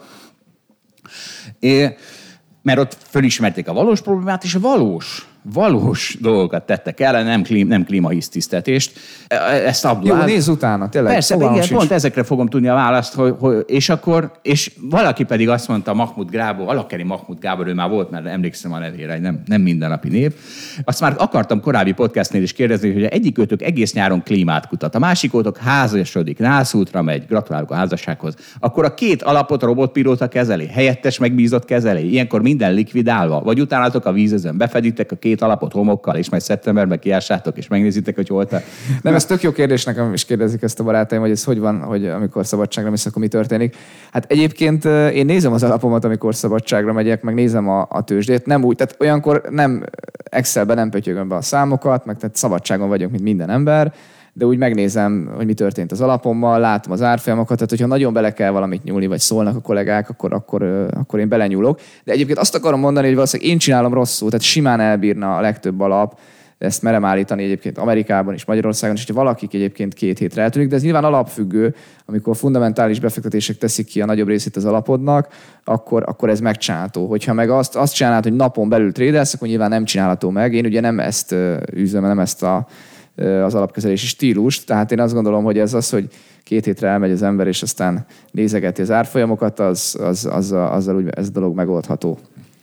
É, mert ott fölismerték a valós problémát, és valós valós dolgokat tettek el, nem, klím, nem klímahisztisztetést. E, ezt Abdullah... Jó, nézz utána, tényleg. Persze, igen, sincs. pont ezekre fogom tudni a választ, hogy, hogy, és akkor, és valaki pedig azt mondta, Mahmud Gábor, alakeri Mahmud Gábor, ő már volt, mert emlékszem a nevére, nem, nem mindennapi név. Azt már akartam korábbi podcastnél is kérdezni, hogy egyik őtök egész nyáron klímát kutat, a másik őtök házasodik, nászútra megy, gratulálok a házassághoz, akkor a két alapot robotpilóta kezeli, helyettes megbízott kezeli, ilyenkor minden likvidálva, vagy utánatok a vízözön befeditek a két két alapot homokkal, és majd szeptemberben kiássátok, és megnézitek, hogy hol te. Nem, ez tök jó kérdés nekem is kérdezik ezt a barátaim, hogy ez hogy van, hogy amikor szabadságra mész, akkor mi történik. Hát egyébként én nézem az alapomat, amikor szabadságra megyek, meg nézem a, a tőzsdét. Nem úgy, tehát olyankor nem Excelben nem pötyögöm be a számokat, meg tehát szabadságon vagyok, mint minden ember, de úgy megnézem, hogy mi történt az alapommal, látom az árfolyamokat, tehát hogyha nagyon bele kell valamit nyúlni, vagy szólnak a kollégák, akkor, akkor, akkor én belenyúlok. De egyébként azt akarom mondani, hogy valószínűleg én csinálom rosszul, tehát simán elbírna a legtöbb alap, ezt merem állítani egyébként Amerikában és Magyarországon, és hogyha valakik egyébként két hétre eltűnik, de ez nyilván alapfüggő, amikor fundamentális befektetések teszik ki a nagyobb részét az alapodnak, akkor, akkor ez megcsinálható. Hogyha meg azt, azt csinálod, hogy napon belül trédelsz, akkor nyilván nem csinálható meg. Én ugye nem ezt üzem, nem ezt a az alapkezelési stílus. Tehát én azt gondolom, hogy ez az, hogy két hétre elmegy az ember, és aztán nézegeti az árfolyamokat, az, az, az, azzal úgy ez a dolog megoldható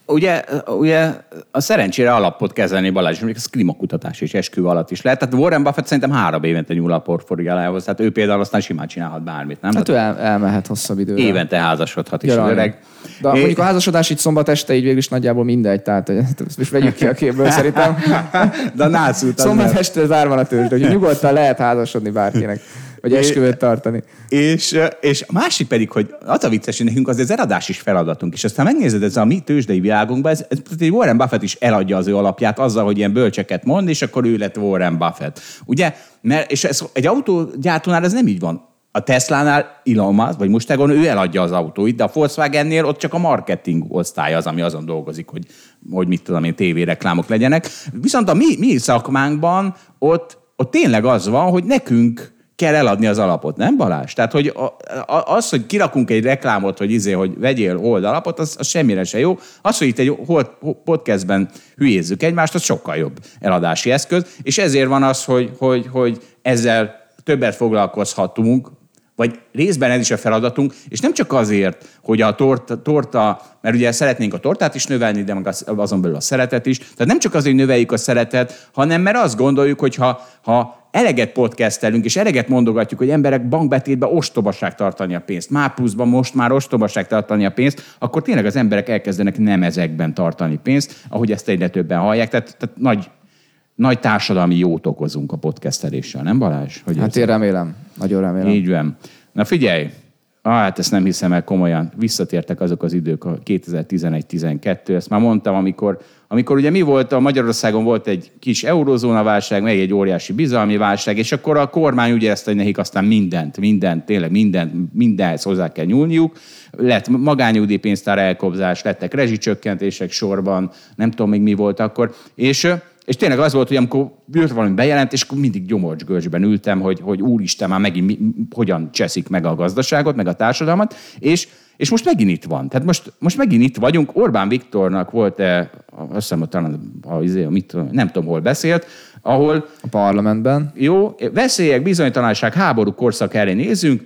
ugye, ugye a szerencsére alapot kezelni Balázs, és ez klímakutatás és eskü alatt is lehet. Tehát Warren Buffett szerintem három évente nyúl a portfóliójához, tehát ő például aztán simán csinálhat bármit, nem? Hát ő el, elmehet hosszabb időre. Évente házasodhat is öreg. De é... mondjuk a házasodás itt szombat este így végül is nagyjából mindegy, tehát most vegyük ki a képből szerintem. De a nász Szombat este zárva a tőzsde, hogy nyugodtan lehet házasodni bárkinek vagy esküvőt tartani. És, és a másik pedig, hogy az a vicces, hogy nekünk az az eladás is feladatunk, és aztán megnézed, ez a mi tőzsdei világunkban, ez, ez, ez Warren Buffett is eladja az ő alapját azzal, hogy ilyen bölcseket mond, és akkor ő lett Warren Buffett. Ugye? Mert, és ez, egy autógyártónál ez nem így van. A Tesla-nál Elon Musk, vagy Mustegon, ő eladja az autóit, de a Volkswagen-nél ott csak a marketing osztály az, ami azon dolgozik, hogy, hogy mit tudom én, tévéreklámok legyenek. Viszont a mi, mi szakmánkban ott, ott tényleg az van, hogy nekünk kell eladni az alapot, nem Balázs? Tehát, hogy az, hogy kirakunk egy reklámot, hogy izé, hogy vegyél hold alapot, az, az semmire se jó. Az, hogy itt egy podcastben hülyézzük egymást, az sokkal jobb eladási eszköz, és ezért van az, hogy, hogy, hogy ezzel többet foglalkozhatunk, vagy részben ez is a feladatunk, és nem csak azért, hogy a torta, torta mert ugye szeretnénk a tortát is növelni, de azon belül a szeretet is. Tehát nem csak azért, növeljük a szeretet, hanem mert azt gondoljuk, hogy ha, ha eleget podcastelünk, és eleget mondogatjuk, hogy emberek bankbetétbe ostobaság tartani a pénzt, már pluszban most már ostobaság tartani a pénzt, akkor tényleg az emberek elkezdenek nem ezekben tartani pénzt, ahogy ezt egyre többen hallják. Tehát, tehát nagy nagy társadalmi jót okozunk a podcasteléssel, nem Balázs? Hogy Hát én remélem, nagyon remélem. Így van. Na figyelj, Ah, hát ezt nem hiszem el komolyan. Visszatértek azok az idők, a 2011-12, ezt már mondtam, amikor, amikor ugye mi volt, a Magyarországon volt egy kis eurozónaválság, meg egy óriási bizalmi válság, és akkor a kormány úgy érezte, hogy nekik aztán mindent, mindent, tényleg mindent, mindenhez hozzá kell nyúlniuk. Lett magányúdíjpénztár elkobzás, lettek rezsicsökkentések sorban, nem tudom még mi volt akkor, és és tényleg az volt, hogy amikor jött valami bejelentés, akkor mindig gyomorcsgörcsben ültem, hogy, hogy úristen, már megint mi, hogyan cseszik meg a gazdaságot, meg a társadalmat, és, és most megint itt van. Tehát most, most megint itt vagyunk. Orbán Viktornak volt-e, azt hiszem, talán a, izé, mit, nem tudom, hol beszélt, ahol... A parlamentben. Jó, veszélyek, bizonytalanság, háború korszak elé nézünk,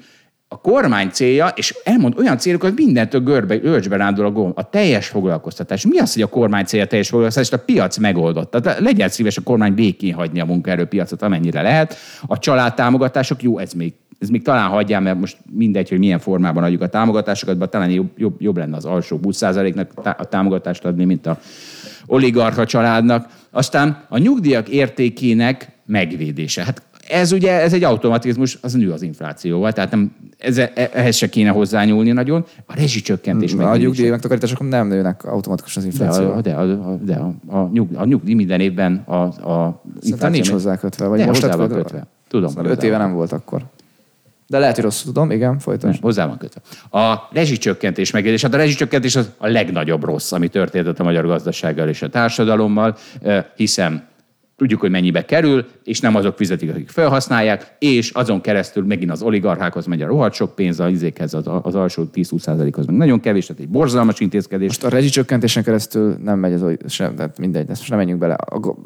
a kormány célja, és elmond olyan célokat, mindentől görbe, görcsbe rándul a gomb. A teljes foglalkoztatás. Mi az, hogy a kormány célja teljes foglalkoztatás? A piac megoldott. Tehát legyen szíves a kormány békén hagyni a munkaerőpiacot, amennyire lehet. A családtámogatások, jó, ez még ez még talán hagyjám, mert most mindegy, hogy milyen formában adjuk a támogatásokat, de talán jobb, jobb, jobb lenne az alsó 20%-nak a támogatást adni, mint a oligarcha családnak. Aztán a nyugdíjak értékének megvédése. Hát ez ugye ez egy automatizmus, az nő az inflációval, tehát nem, ez, ehhez se kéne hozzányúlni nagyon. A rezsicsökkentés meg. A nyugdíj megtakarítások nem nőnek automatikus az infláció. De, a, de, a, de a, a, nyug, a nyugdíj minden évben a, a infláció nincs hozzá kötve, vagy de, most hozzá van kötve. Tudom. Szóval öt éve nem volt akkor. De lehet, hogy rosszul tudom, igen, folytasd. Hozzá van kötve. A rezsicsökkentés megérdés, hát a rezsicsökkentés az a legnagyobb rossz, ami történt a magyar gazdasággal és a társadalommal, hiszen tudjuk, hogy mennyibe kerül, és nem azok fizetik, akik felhasználják, és azon keresztül megint az oligarchákhoz megy a rohadt sok pénz, az izékhez az, az alsó 10-20%-hoz meg nagyon kevés, tehát egy borzalmas intézkedés. Most a rezsicsökkentésen keresztül nem megy az, sem, tehát mindegy, ezt most nem menjünk bele.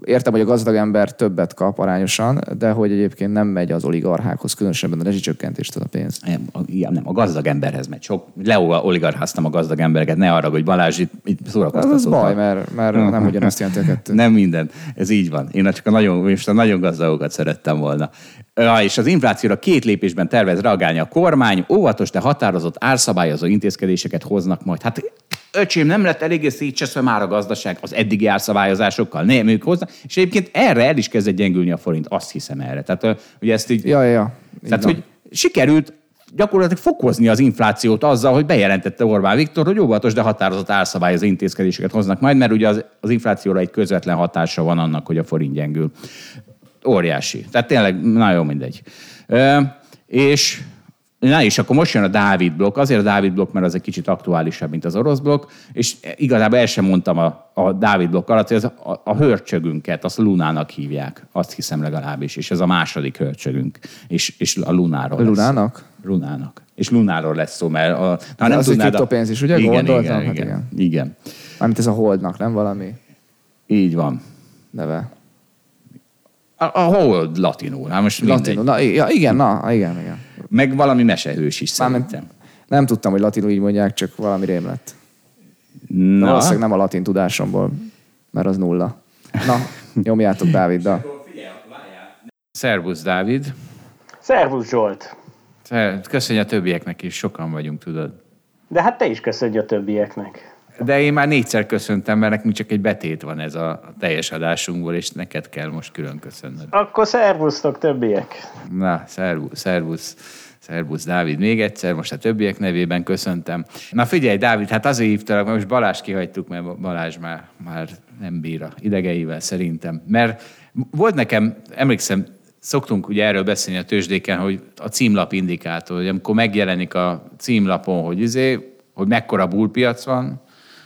Értem, hogy a gazdag ember többet kap arányosan, de hogy egyébként nem megy az oligarchákhoz, különösebben a rezsicsökkentést a pénz. Nem, a, igen, nem, a gazdag emberhez megy. Sok, leoligarcháztam a gazdag embereket, ne arra, hogy Balázs itt, itt szórakoztató. Ez baj, mert, mert nem ugyanazt jelenti a kettő. Nem minden, ez így van. Én csak a nagyon, most a nagyon gazdagokat szerettem volna. Ja, és az inflációra két lépésben tervez reagálni a kormány, óvatos, de határozott árszabályozó intézkedéseket hoznak majd. Hát öcsém, nem lett eléggé szétcseszve már a gazdaság az eddigi árszabályozásokkal, nem ők hoznak, és egyébként erre el is kezdett gyengülni a forint, azt hiszem erre. Tehát ugye ezt így... Ja, ja, ja. Tehát, hogy sikerült gyakorlatilag fokozni az inflációt azzal, hogy bejelentette Orbán Viktor, hogy óvatos, de határozott árszabályozó intézkedéseket hoznak majd, mert ugye az, az inflációra egy közvetlen hatása van annak, hogy a forint gyengül. Óriási. Tehát tényleg nagyon mindegy. E, és Na és akkor most jön a Dávid blokk. Azért a Dávid blokk, mert az egy kicsit aktuálisabb, mint az orosz blokk, és igazából el sem mondtam a, a Dávid blokk alatt, hogy ez a, a hörcsögünket, azt Lunának hívják, azt hiszem legalábbis, és ez a második hörcsögünk, és, és a Lunáról Lunának? Lesz. Lunának. És Lunáról lesz szó, mert a, ha nem az tudnád, a pénz is, ugye? Igen, Gondoltam? igen, hát igen, igen. igen. Mármint ez a Holdnak, nem valami Így van. neve. A, a hold latinul. Hát most Latinul. Na, ja, igen, na, igen, igen. Meg valami mesehős is Mármint- szerintem. Nem tudtam, hogy latinul így mondják, csak valami rém lett. Na. Na, Valószínűleg nem a latin tudásomból, mert az nulla. Na, nyomjátok Dáviddal. Szervusz, Dávid. Szervusz Zsolt! Szer- Köszönj a többieknek is, sokan vagyunk, tudod. De hát te is köszönj a többieknek. De én már négyszer köszöntem, mert nekünk csak egy betét van ez a teljes adásunkból, és neked kell most külön köszönnöd. Akkor szervusztok többiek! Na, szervusz, szervusz, szervusz, Dávid. Még egyszer, most a többiek nevében köszöntem. Na figyelj, Dávid, hát azért hívtalak, mert most Balázs kihagytuk, mert Balázs már, már nem bír a idegeivel szerintem. Mert volt nekem, emlékszem, szoktunk ugye erről beszélni a tőzsdéken, hogy a címlap indikátor, hogy amikor megjelenik a címlapon, hogy izé, hogy mekkora bullpiac van,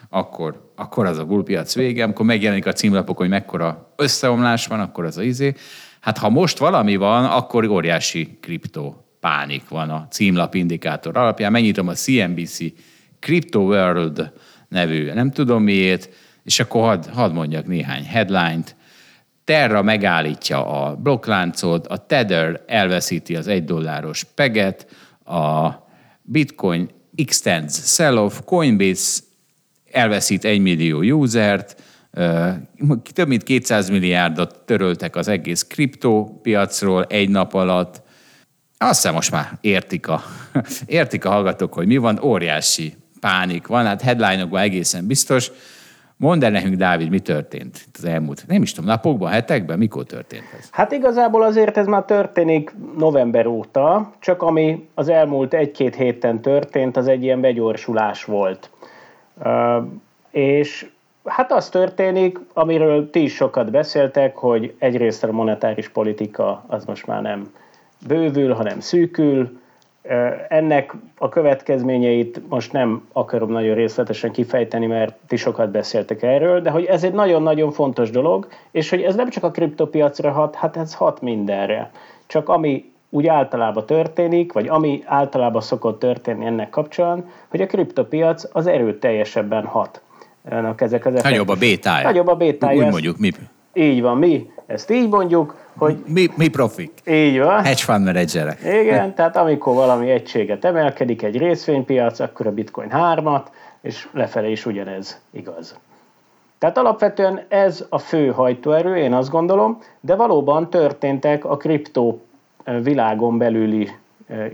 akkor, akkor az a bullpiac vége, amikor megjelenik a címlapok, hogy mekkora összeomlás van, akkor az a izé. Hát ha most valami van, akkor óriási kriptó pánik van a címlap indikátor alapján. Megnyitom a CNBC Crypto World nevű, nem tudom miért, és akkor hadd had mondjak néhány headline-t. Terra megállítja a blokkláncot, a Tether elveszíti az egy dolláros peget, a Bitcoin extends sell-off, Coinbase elveszít egy millió usert, több mint 200 milliárdot töröltek az egész kriptópiacról egy nap alatt. Azt hiszem most már értik a, értik a hallgatók, hogy mi van, óriási pánik van, hát headline-okban egészen biztos. Mondd el nekünk, Dávid, mi történt az elmúlt, nem is tudom, napokban, hetekben, mikor történt ez? Hát igazából azért ez már történik november óta, csak ami az elmúlt egy-két héten történt, az egy ilyen begyorsulás volt. És hát az történik, amiről ti is sokat beszéltek, hogy egyrészt a monetáris politika az most már nem bővül, hanem szűkül, ennek a következményeit most nem akarom nagyon részletesen kifejteni, mert ti sokat beszéltek erről, de hogy ez egy nagyon-nagyon fontos dolog, és hogy ez nem csak a kriptopiacra hat, hát ez hat mindenre. Csak ami úgy általában történik, vagy ami általában szokott történni ennek kapcsán, hogy a kriptopiac az erőteljesebben hat. Ezek az Nagyobb a bétája. Nagyobb a bétája. Úgy mondjuk, mi? Így van, mi ezt így mondjuk, hogy... Mi, mi profik. Így van. Hedge fund menedzserek. Igen, tehát amikor valami egységet emelkedik egy részvénypiac, akkor a bitcoin hármat, és lefelé is ugyanez igaz. Tehát alapvetően ez a fő hajtóerő, én azt gondolom, de valóban történtek a kriptó világon belüli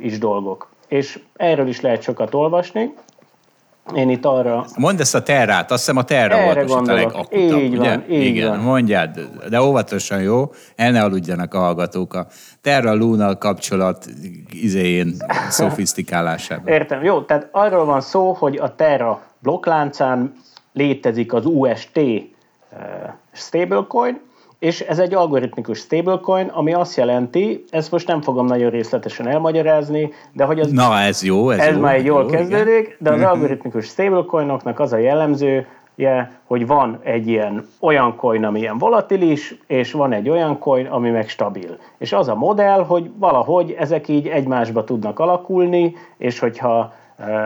is dolgok. És erről is lehet sokat olvasni. Én itt arra... Mondd ezt a terrát, azt hiszem a terra Erre volt most a legakutabb, így ugye? Van, így Igen, van. mondjad, de óvatosan jó, el ne aludjanak a hallgatók a Terra Luna kapcsolat izéjén szofisztikálásában. Értem, jó, tehát arról van szó, hogy a Terra blokkláncán létezik az UST uh, stablecoin, és ez egy algoritmikus stablecoin, ami azt jelenti, ezt most nem fogom nagyon részletesen elmagyarázni, de hogy az... Na, ez jó, ez, ez jó. már egy jól jó, kezdődik, igen. de az algoritmikus stablecoinoknak az a jellemző, hogy van egy ilyen olyan coin, ami ilyen volatilis, és van egy olyan coin, ami meg stabil. És az a modell, hogy valahogy ezek így egymásba tudnak alakulni, és hogyha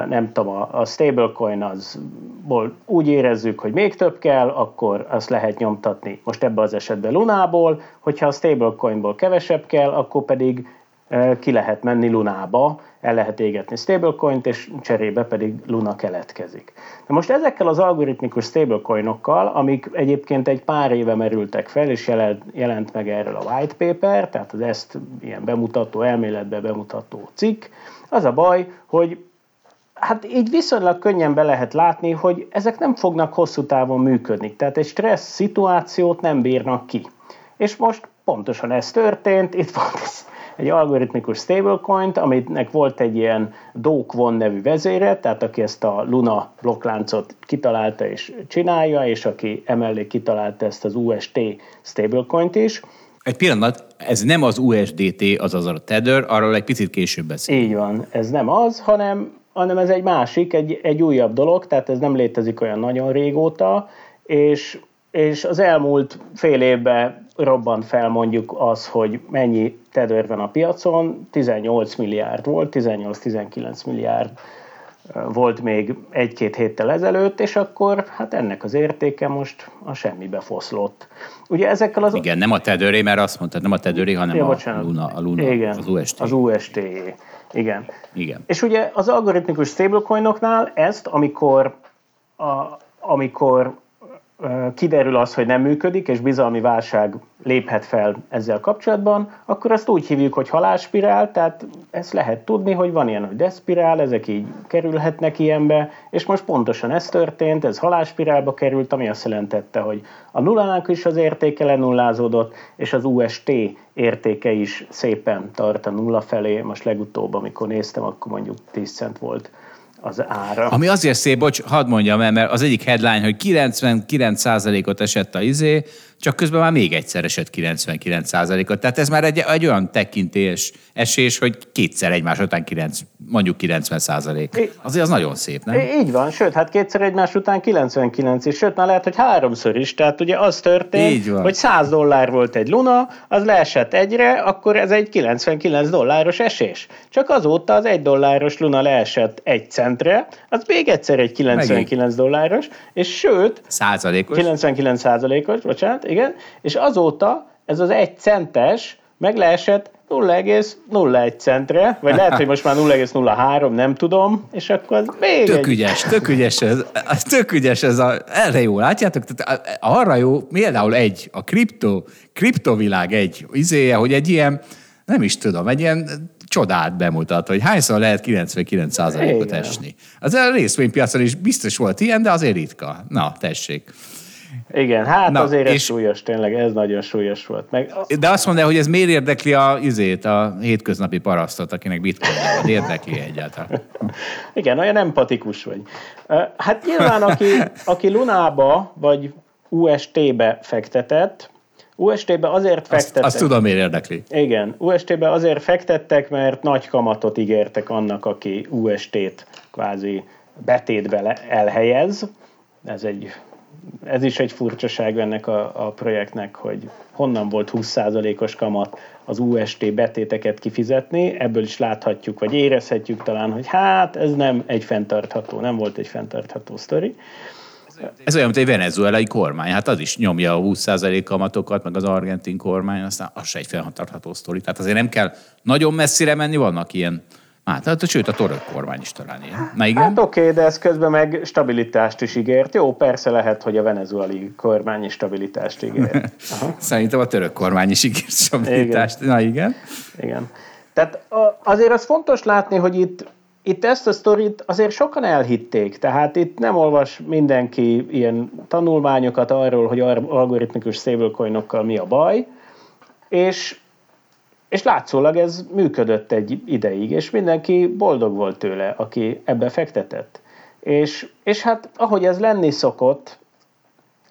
nem tudom, a stablecoin azból úgy érezzük, hogy még több kell, akkor azt lehet nyomtatni most ebben az esetben Lunából, hogyha a stablecoinból kevesebb kell, akkor pedig ki lehet menni Lunába, el lehet égetni stablecoint, és cserébe pedig Luna keletkezik. Na most ezekkel az algoritmikus stablecoinokkal, amik egyébként egy pár éve merültek fel, és jelent, jelent meg erről a white paper, tehát az ezt ilyen bemutató, elméletbe bemutató cikk, az a baj, hogy hát így viszonylag könnyen be lehet látni, hogy ezek nem fognak hosszú távon működni. Tehát egy stressz szituációt nem bírnak ki. És most pontosan ez történt, itt van ez egy algoritmikus stablecoin, aminek volt egy ilyen Do Kwon nevű vezére, tehát aki ezt a Luna blokkláncot kitalálta és csinálja, és aki emellé kitalálta ezt az UST stablecoint is. Egy pillanat, ez nem az USDT, azaz a Tether, arról egy picit később beszél. Így van, ez nem az, hanem, hanem ez egy másik, egy, egy újabb dolog, tehát ez nem létezik olyan nagyon régóta, és, és az elmúlt fél évben robbant fel mondjuk az, hogy mennyi tedőr van a piacon, 18 milliárd volt, 18-19 milliárd volt még egy-két héttel ezelőtt, és akkor hát ennek az értéke most a semmibe foszlott. Ugye ezekkel az... Igen, nem a tedőré, mert azt mondtad, nem a tedőré, hanem Ja, a bocsánat. Luna, a Luna Igen, az UST. Az UST. Igen. Igen. És ugye az algoritmikus stablecoinoknál ezt, amikor, a, amikor kiderül az, hogy nem működik, és bizalmi válság léphet fel ezzel kapcsolatban, akkor azt úgy hívjuk, hogy halálspirál, tehát ezt lehet tudni, hogy van ilyen, hogy deszpirál, ezek így kerülhetnek ilyenbe, és most pontosan ez történt, ez halálspirálba került, ami azt jelentette, hogy a nullának is az értéke lenullázódott, és az UST értéke is szépen tart a nulla felé, most legutóbb, amikor néztem, akkor mondjuk 10 cent volt az ára. Ami azért szép, bocs, hadd mondjam el, mert az egyik headline, hogy 99%-ot esett a izé, csak közben már még egyszer esett 99%-ot. Tehát ez már egy, egy olyan tekintés esés, hogy kétszer egymás után 9, mondjuk 90%. Azért az nagyon szép, nem? Így van, sőt, hát kétszer egymás után 99 is, sőt, már lehet, hogy háromszor is. Tehát ugye az történt, hogy 100 dollár volt egy luna, az leesett egyre, akkor ez egy 99 dolláros esés. Csak azóta az egy dolláros luna leesett egy centre, az még egyszer egy 99 Megint. dolláros, és sőt... Százalékos. 99 százalékos, bocsánat, igen, és azóta ez az egy centes meg leesett 0,01 centre, vagy lehet, hogy most már 0,03, nem tudom, és akkor az még Tök egy... ügyes, tök ügyes ez, tök ügyes ez a, erre jó, látjátok? Tehát arra jó, például egy, a kripto, kriptovilág egy izéje, hogy egy ilyen, nem is tudom, egy ilyen csodát bemutat, hogy hányszor lehet 99%-ot Igen. esni. Az a részvénypiacon is biztos volt ilyen, de azért ritka. Na, tessék. Igen, hát Na, azért ez és- súlyos, tényleg, ez nagyon súlyos volt. Meg De azt mondja, hogy ez miért érdekli a, izét, a hétköznapi parasztot, akinek bitcoin van. Érdekli egyáltalán. Igen, olyan empatikus vagy. Hát nyilván, aki, aki Lunába vagy UST-be fektetett, UST-be azért Azt, fektetett. azt tudom, miért érdekli. Igen, UST-be azért fektettek, mert nagy kamatot ígértek annak, aki UST-t kvázi betétbe elhelyez. Ez, egy, ez is egy furcsaság ennek a, a projektnek, hogy honnan volt 20%-os kamat az UST betéteket kifizetni. Ebből is láthatjuk, vagy érezhetjük talán, hogy hát ez nem egy fenntartható, nem volt egy fenntartható sztori. Ez olyan, mint egy venezuelai kormány. Hát az is nyomja a 20% kamatokat, meg az argentin kormány, aztán az se egy felhatartható sztori. Tehát azért nem kell nagyon messzire menni, vannak ilyen Hát, hát, sőt, a török kormány is talán ilyen. Na igen? Hát oké, de ez közben meg stabilitást is ígért. Jó, persze lehet, hogy a venezuelai kormány is stabilitást ígért. Aha. Szerintem a török kormány is ígért stabilitást. Na igen. Igen. Tehát azért az fontos látni, hogy itt, itt ezt a sztorit azért sokan elhitték. Tehát itt nem olvas mindenki ilyen tanulmányokat arról, hogy algoritmikus stablecoinokkal mi a baj, és, és látszólag ez működött egy ideig, és mindenki boldog volt tőle, aki ebbe fektetett. És, és hát ahogy ez lenni szokott,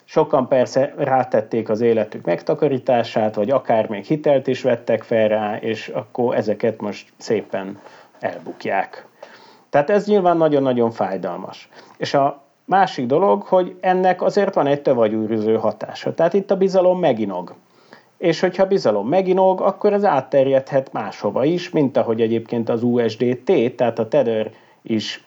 Sokan persze rátették az életük megtakarítását, vagy akár még hitelt is vettek fel rá, és akkor ezeket most szépen elbukják. Tehát ez nyilván nagyon-nagyon fájdalmas. És a másik dolog, hogy ennek azért van egy tövagyűrűző hatása. Tehát itt a bizalom meginog. És hogyha bizalom meginog, akkor ez átterjedhet máshova is, mint ahogy egyébként az USDT, tehát a Tether is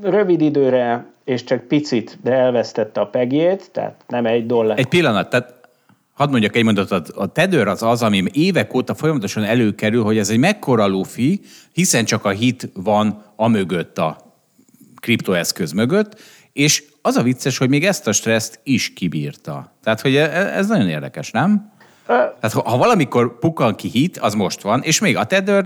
rövid időre, és csak picit, de elvesztette a pegjét, tehát nem egy dollár. Egy pillanat, tehát hadd mondjak egy mondatot, a Tether az az, ami évek óta folyamatosan előkerül, hogy ez egy mekkora lufi, hiszen csak a hit van a mögött, a kriptoeszköz mögött, és az a vicces, hogy még ezt a stresszt is kibírta. Tehát, hogy e- ez nagyon érdekes, nem? Tehát ha valamikor pukkan ki hit, az most van, és még a Tether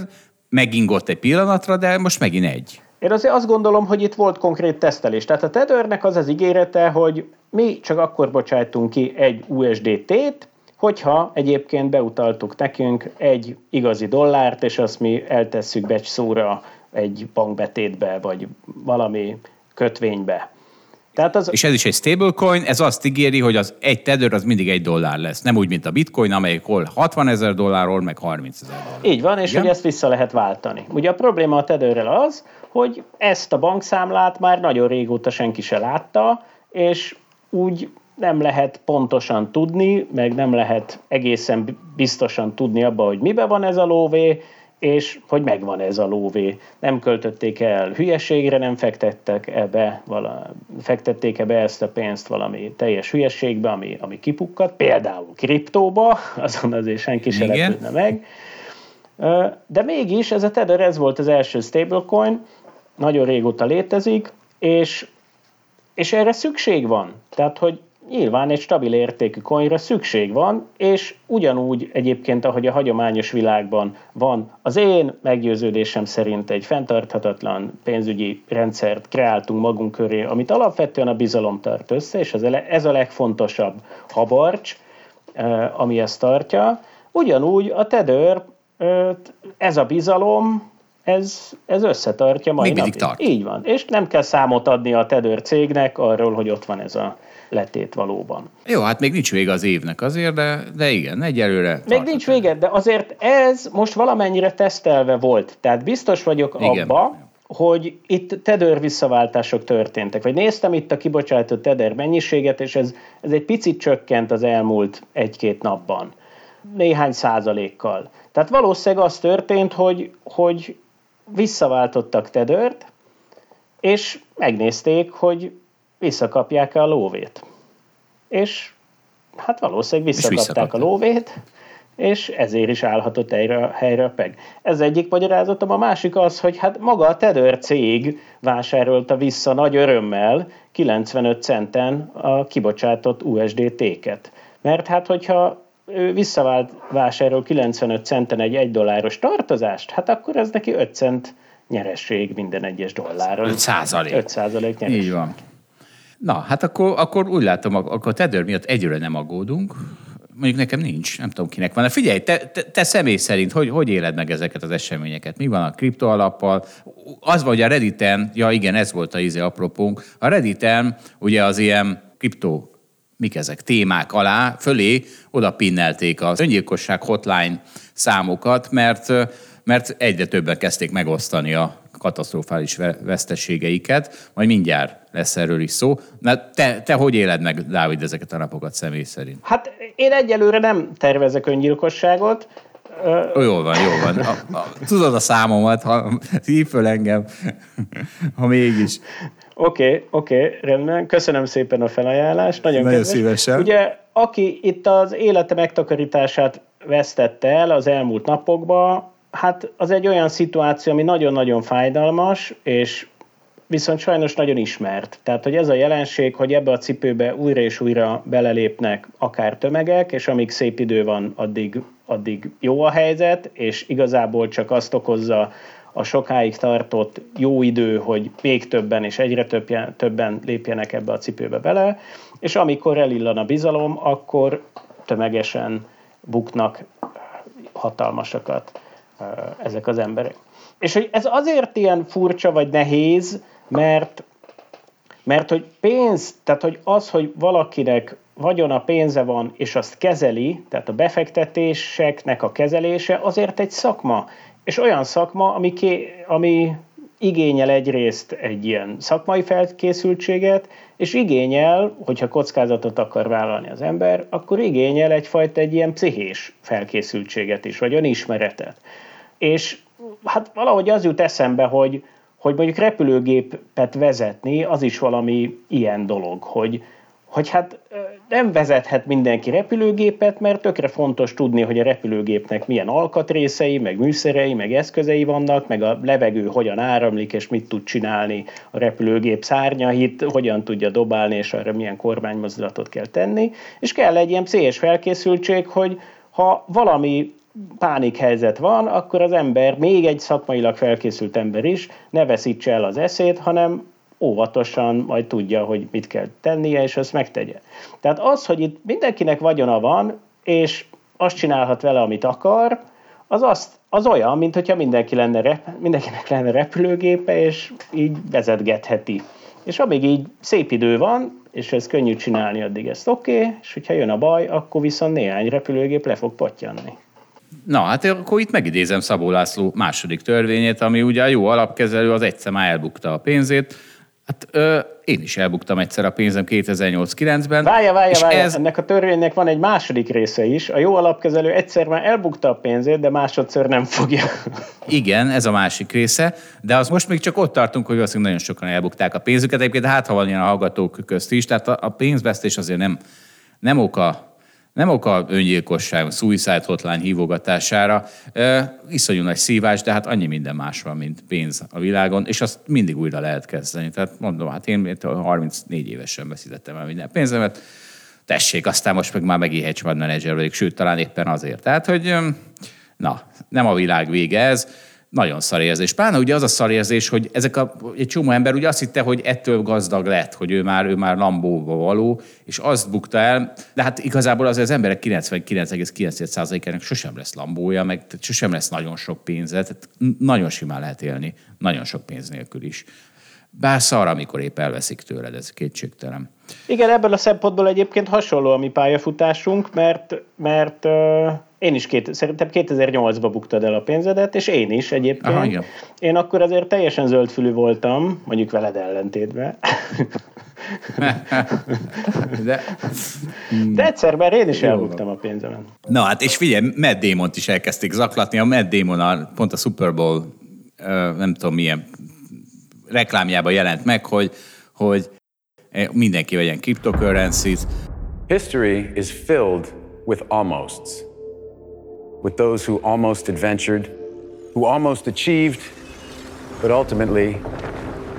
megingott egy pillanatra, de most megint egy. Én azért azt gondolom, hogy itt volt konkrét tesztelés. Tehát a Tethernek az az ígérete, hogy mi csak akkor bocsájtunk ki egy USDT-t, hogyha egyébként beutaltuk nekünk egy igazi dollárt, és azt mi eltesszük becs szóra egy bankbetétbe, vagy valami kötvénybe. Tehát az, És ez is egy stablecoin, ez azt ígéri, hogy az egy tether az mindig egy dollár lesz. Nem úgy, mint a bitcoin, amelyik hol 60 ezer dollárról, meg 30 ezer dollár. Így van, és Igen? hogy ezt vissza lehet váltani. Ugye a probléma a Tetherrel az, hogy ezt a bankszámlát már nagyon régóta senki se látta, és úgy nem lehet pontosan tudni, meg nem lehet egészen biztosan tudni abba, hogy mibe van ez a lóvé, és hogy megvan ez a lóvé. Nem költötték el hülyeségre, nem fektettek ebbe, vala, fektették ebbe ezt a pénzt valami teljes hülyeségbe, ami, ami kipukkat, például kriptóba, azon azért senki se lepődne meg. De mégis ez a Tether, ez volt az első stablecoin, nagyon régóta létezik, és, és erre szükség van. Tehát, hogy nyilván egy stabil értékű coinra szükség van, és ugyanúgy egyébként, ahogy a hagyományos világban van, az én meggyőződésem szerint egy fenntarthatatlan pénzügyi rendszert kreáltunk magunk köré, amit alapvetően a bizalom tart össze, és ez a legfontosabb habarcs, eh, ami ezt tartja. Ugyanúgy a Tether, eh, ez a bizalom, ez, ez összetartja mai Még napig. tart. Így van. És nem kell számot adni a Tether cégnek arról, hogy ott van ez a letét valóban. Jó, hát még nincs vége az évnek azért, de, de igen, egyelőre. Még tart a nincs vége, de azért ez most valamennyire tesztelve volt. Tehát biztos vagyok Igen. abba, hogy itt Tether visszaváltások történtek. Vagy néztem itt a kibocsátott Tether mennyiséget, és ez, ez egy picit csökkent az elmúlt egy-két napban. Néhány százalékkal. Tehát valószínűleg az történt, hogy, hogy visszaváltottak Tethert, és megnézték, hogy visszakapják-e a lóvét. És hát valószínűleg visszakapták a lóvét, és ezért is állhatott helyre, helyre a peg. Ez egyik magyarázatom, a másik az, hogy hát maga a Tether cég vásárolta vissza nagy örömmel 95 centen a kibocsátott USDT-ket. Mert hát, hogyha ő visszavált vásárol 95 centen egy 1 dolláros tartozást, hát akkor ez neki 5 cent nyeresség minden egyes dolláron. 5 százalék. 5 százalék nyeresség. Így van. Na, hát akkor, akkor úgy látom, akkor a Tether miatt egyre nem aggódunk. Mondjuk nekem nincs, nem tudom kinek van. De figyelj, te, te, te személy szerint hogy, hogy éled meg ezeket az eseményeket? Mi van a kriptoalappal? Az vagy a Redditen, ja igen, ez volt a izé apropónk, a Redditen ugye az ilyen kripto mik ezek, témák alá, fölé oda pinnelték az öngyilkosság hotline számokat, mert, mert egyre többen kezdték megosztani a katasztrofális veszteségeiket, majd mindjárt lesz erről is szó. Na, te, te hogy éled meg, Dávid, ezeket a napokat személy szerint? Hát én egyelőre nem tervezek öngyilkosságot. Ö, jól van, jól van. A, a, tudod a számomat, ha hív föl engem, ha mégis. Oké, okay, oké, okay, rendben. Köszönöm szépen a felajánlást. Nagyon, Nagyon szívesen. Ugye, aki itt az élete megtakarítását vesztette el az elmúlt napokban, hát az egy olyan szituáció, ami nagyon-nagyon fájdalmas, és viszont sajnos nagyon ismert. Tehát, hogy ez a jelenség, hogy ebbe a cipőbe újra és újra belelépnek akár tömegek, és amíg szép idő van, addig, addig jó a helyzet, és igazából csak azt okozza a sokáig tartott jó idő, hogy még többen és egyre többen, többen lépjenek ebbe a cipőbe bele, és amikor elillan a bizalom, akkor tömegesen buknak hatalmasakat ezek az emberek. És hogy ez azért ilyen furcsa vagy nehéz, mert, mert hogy pénz, tehát hogy az, hogy valakinek vagyona, pénze van, és azt kezeli, tehát a befektetéseknek a kezelése, azért egy szakma. És olyan szakma, ami, ké, ami igényel egyrészt egy ilyen szakmai felkészültséget, és igényel, hogyha kockázatot akar vállalni az ember, akkor igényel egyfajta egy ilyen pszichés felkészültséget is, vagy önismeretet. És hát valahogy az jut eszembe, hogy, hogy mondjuk repülőgépet vezetni, az is valami ilyen dolog, hogy, hogy hát nem vezethet mindenki repülőgépet, mert tökre fontos tudni, hogy a repülőgépnek milyen alkatrészei, meg műszerei, meg eszközei vannak, meg a levegő hogyan áramlik, és mit tud csinálni a repülőgép szárnyahit, hogyan tudja dobálni, és arra milyen kormánymozdulatot kell tenni. És kell egy ilyen pszéhes felkészültség, hogy ha valami pánikhelyzet van, akkor az ember, még egy szakmailag felkészült ember is ne veszítse el az eszét, hanem óvatosan majd tudja, hogy mit kell tennie, és azt megtegye. Tehát az, hogy itt mindenkinek vagyona van, és azt csinálhat vele, amit akar, az, azt, az olyan, mint hogyha mindenki lenne rep, mindenkinek lenne repülőgépe, és így vezetgetheti. És amíg így szép idő van, és ez könnyű csinálni, addig ezt oké, okay, és hogyha jön a baj, akkor viszont néhány repülőgép le fog potyanni. Na, hát akkor itt megidézem Szabó László második törvényét, ami ugye a jó alapkezelő az egyszer már elbukta a pénzét, Hát ö, én is elbuktam egyszer a pénzem 2008-9-ben. Várja, várja, várja. Ez... Ennek a törvénynek van egy második része is. A jó alapkezelő egyszer már elbukta a pénzét, de másodszor nem fogja. Igen, ez a másik része, de az most még csak ott tartunk, hogy valószínűleg nagyon sokan elbukták a pénzüket. Egyébként hát, ha van ilyen a hallgatók közt is, tehát a, pénzvesztés azért nem, nem oka nem oka öngyilkosság, suicide hotline hívogatására. E, iszonyú nagy szívás, de hát annyi minden más van, mint pénz a világon, és azt mindig újra lehet kezdeni. Tehát mondom, hát én 34 évesen veszítettem el minden pénzemet, tessék, aztán most meg már megint hedge manager vagyok, sőt, talán éppen azért. Tehát, hogy na, nem a világ vége ez, nagyon szarérzés. Pláne ugye az a szarérzés, hogy ezek a, egy csomó ember ugye azt hitte, hogy ettől gazdag lett, hogy ő már, ő már lambóba való, és azt bukta el, de hát igazából az, az emberek 99,9%-ának sosem lesz lambója, meg sosem lesz nagyon sok pénze, tehát nagyon simán lehet élni, nagyon sok pénz nélkül is. Bár szar, amikor épp elveszik tőled, ez kétségtelen. Igen, ebből a szempontból egyébként hasonló a mi pályafutásunk, mert, mert uh, én is két, szerintem 2008-ban buktad el a pénzedet, és én is egyébként. Aha, igen. Én akkor azért teljesen zöldfülű voltam, mondjuk veled ellentétben. De, De egyszer már én is elbuktam a pénzemen. Na hát, és figyelj, Matt damon is elkezdték zaklatni. A Matt Damon a, pont a Super Bowl, nem tudom milyen reklámjában jelent meg, hogy, hogy mindenki vegyen cryptocurrencies. History is filled with almosts. With those who almost adventured, who almost achieved, but ultimately,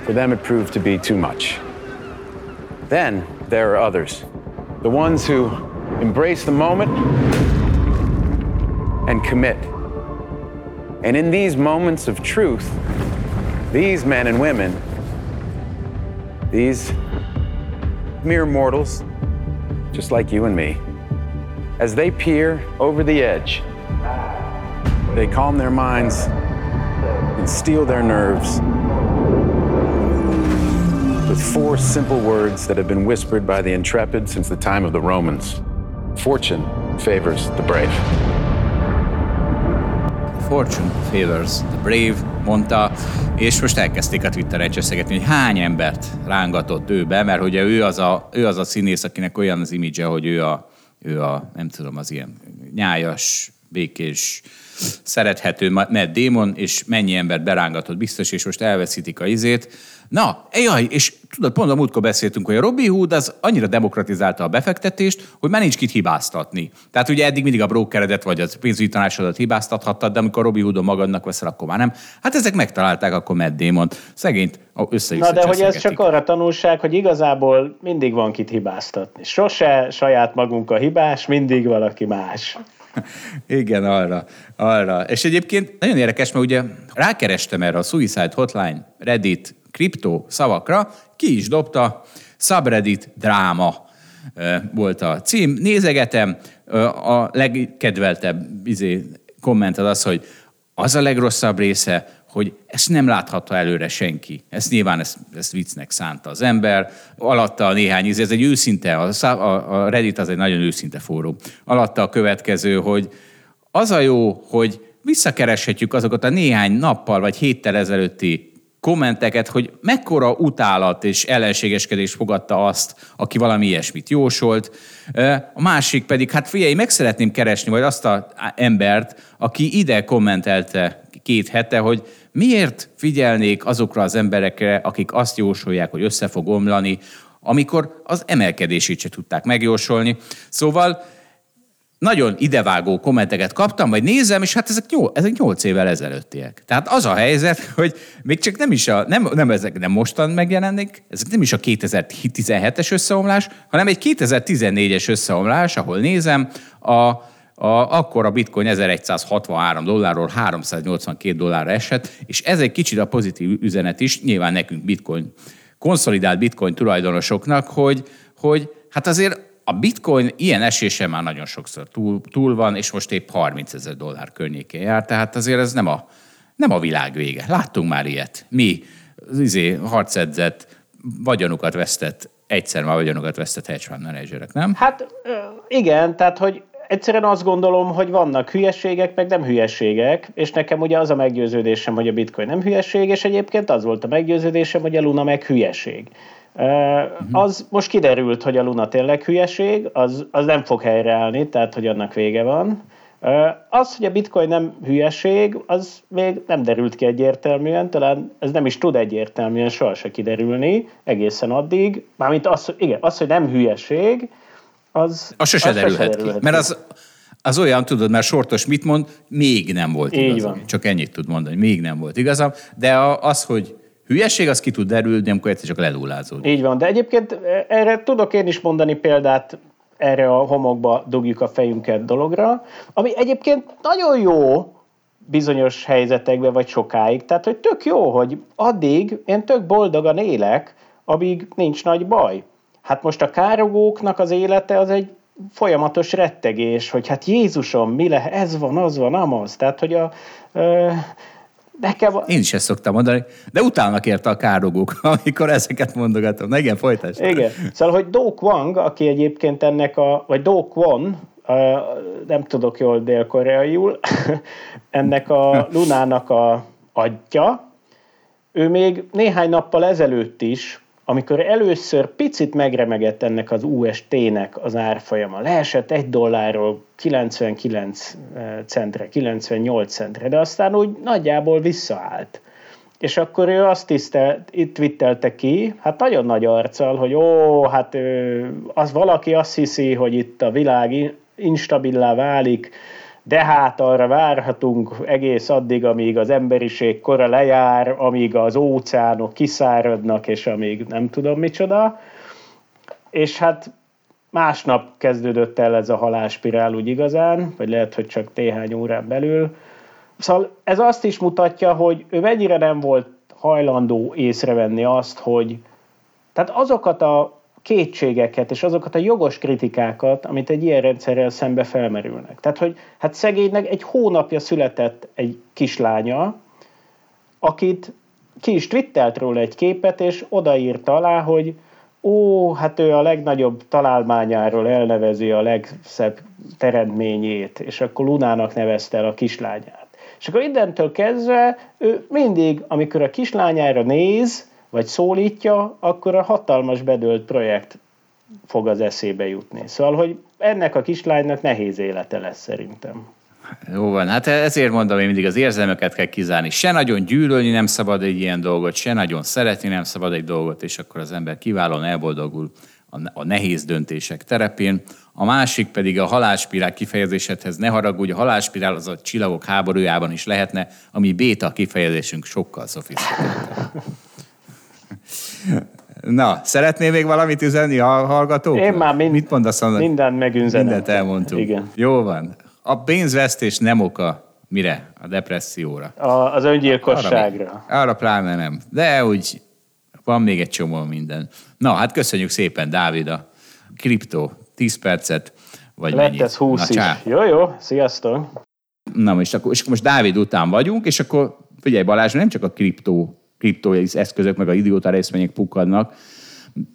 for them it proved to be too much. Then there are others, the ones who embrace the moment and commit. And in these moments of truth, these men and women, these mere mortals, just like you and me, as they peer over the edge, they calm their minds and steel their nerves with four simple words that have been whispered by the intrepid since the time of the Romans Fortune favors the brave. Fortune favors the brave, mondta, és most elkezdték a Twitteren cseszegetni, hogy hány embert rángatott ő be, mert ugye ő az a, ő az a színész, akinek olyan az imidzse, hogy ő a, ő a, nem tudom, az ilyen nyájas, békés, szerethető Matt Damon, és mennyi embert berángatott biztos, és most elveszítik a izét. Na, jaj, és tudod, pont a múltkor beszéltünk, hogy a Robin Hood az annyira demokratizálta a befektetést, hogy már nincs kit hibáztatni. Tehát ugye eddig mindig a brokeredet vagy a pénzügyi tanácsodat hibáztathattad, de amikor Robin Hoodon magadnak veszel, akkor már nem. Hát ezek megtalálták akkor Matt Damon. Szegényt össze Na de hogy ez csak arra tanulság, hogy igazából mindig van kit hibáztatni. Sose saját magunk a hibás, mindig valaki más. Igen, arra, arra. És egyébként nagyon érdekes, mert ugye rákerestem erre a Suicide Hotline, Reddit, kriptó szavakra, ki is dobta, subreddit dráma volt a cím. Nézegetem, a legkedveltebb izé, komment az az, hogy az a legrosszabb része, hogy ezt nem láthatta előre senki. Ezt nyilván ezt, ezt viccnek szánta az ember. Alatta a néhány íz, ez egy őszinte, a, a Reddit az egy nagyon őszinte fórum. Alatta a következő, hogy az a jó, hogy visszakereshetjük azokat a néhány nappal vagy héttel ezelőtti kommenteket, hogy mekkora utálat és ellenségeskedés fogadta azt, aki valami ilyesmit jósolt. A másik pedig, hát figyelj, meg szeretném keresni, vagy azt az embert, aki ide kommentelte két hete, hogy miért figyelnék azokra az emberekre, akik azt jósolják, hogy össze fog omlani, amikor az emelkedését se tudták megjósolni. Szóval nagyon idevágó kommenteket kaptam, vagy nézem, és hát ezek, nyol, ezek 8 évvel ezelőttiek. Tehát az a helyzet, hogy még csak nem is a, nem, nem ezek nem mostan megjelennek, ezek nem is a 2017-es összeomlás, hanem egy 2014-es összeomlás, ahol nézem, a, a, akkor a bitcoin 1163 dollárról 382 dollárra esett, és ez egy kicsit a pozitív üzenet is, nyilván nekünk bitcoin, konszolidált bitcoin tulajdonosoknak, hogy, hogy hát azért a bitcoin ilyen esése már nagyon sokszor túl, túl van, és most épp 30 ezer dollár környékén jár, tehát azért ez nem a, nem a világ vége. Láttunk már ilyet. Mi, az izé, harcedzett, vagyonukat vesztett, egyszer már vagyonukat vesztett hedge fund managerek, nem? Hát igen, tehát hogy egyszerűen azt gondolom, hogy vannak hülyeségek, meg nem hülyeségek, és nekem ugye az a meggyőződésem, hogy a bitcoin nem hülyeség, és egyébként az volt a meggyőződésem, hogy a Luna meg hülyeség. Az most kiderült, hogy a Luna tényleg hülyeség, az, az nem fog helyreállni, tehát hogy annak vége van. Az, hogy a bitcoin nem hülyeség, az még nem derült ki egyértelműen, talán ez nem is tud egyértelműen sohasem kiderülni egészen addig. Mármint az, igen, az, hogy nem hülyeség, az... Az sose az derülhet ki, mert az, az olyan, tudod, mert sortos mit mond, még nem volt Így igazam. Van. Csak ennyit tud mondani, még nem volt igazam, de az, hogy hülyeség, az ki tud derülni, amikor egyszer csak ledullázódik. Így van, de egyébként e, erre tudok én is mondani példát, erre a homokba dugjuk a fejünket dologra, ami egyébként nagyon jó bizonyos helyzetekben, vagy sokáig. Tehát, hogy tök jó, hogy addig én tök boldogan élek, amíg nincs nagy baj. Hát most a károgóknak az élete az egy folyamatos rettegés, hogy hát Jézusom, mi lehet, ez van, az van, amaz. Tehát, hogy a, Nekem... Én is ezt szoktam mondani, de utálnak érte a károgók, amikor ezeket mondogatom. Na igen, folytasd. Igen. Szóval, hogy Do Kwang, aki egyébként ennek a, vagy Do Kwon, nem tudok jól dél-koreaiul, ennek a Lunának a adja, ő még néhány nappal ezelőtt is amikor először picit megremegett ennek az UST-nek az árfolyama, leesett egy dollárról 99 eh, centre, 98 centre, de aztán úgy nagyjából visszaállt. És akkor ő azt tisztelt, itt twittelte ki, hát nagyon nagy arccal, hogy ó, hát az valaki azt hiszi, hogy itt a világ instabilá válik, de hát arra várhatunk egész addig, amíg az emberiség kora lejár, amíg az óceánok kiszáradnak, és amíg nem tudom micsoda. És hát másnap kezdődött el ez a halálspirál úgy igazán, vagy lehet, hogy csak néhány órán belül. Szóval ez azt is mutatja, hogy ő mennyire nem volt hajlandó észrevenni azt, hogy tehát azokat a kétségeket és azokat a jogos kritikákat, amit egy ilyen rendszerrel szembe felmerülnek. Tehát, hogy hát szegénynek egy hónapja született egy kislánya, akit ki is twittelt róla egy képet, és odaírta alá, hogy ó, hát ő a legnagyobb találmányáról elnevezi a legszebb teremtményét, és akkor Lunának nevezte el a kislányát. És akkor innentől kezdve ő mindig, amikor a kislányára néz, vagy szólítja, akkor a hatalmas bedölt projekt fog az eszébe jutni. Szóval, hogy ennek a kislánynak nehéz élete lesz szerintem. Jó van, hát ezért mondom, én mindig az érzelmeket kell kizárni. Se nagyon gyűlölni nem szabad egy ilyen dolgot, se nagyon szeretni nem szabad egy dolgot, és akkor az ember kiválóan elboldogul a nehéz döntések terepén. A másik pedig a halálspirál kifejezésedhez ne haragudj, a halálspirál az a csillagok háborújában is lehetne, ami béta kifejezésünk sokkal szofisztikáltabb. Na, szeretnél még valamit üzenni a hallgatók? Én már mind, Mit mondasz? mindent megünzenem. Mindent elmondtunk. Igen. Jó van. A pénzvesztés nem oka mire? A depresszióra. A, az öngyilkosságra. Arra, arra pláne nem. De úgy van még egy csomó minden. Na, hát köszönjük szépen, Dávid, a kriptó 10 percet, vagy Lett mennyit? ez 20 Na, is. csá. Jó, jó, sziasztok! Na most, akkor, és akkor most Dávid után vagyunk, és akkor figyelj Balázs, nem csak a kriptó, kriptó eszközök, meg a idióta részvények pukkadnak,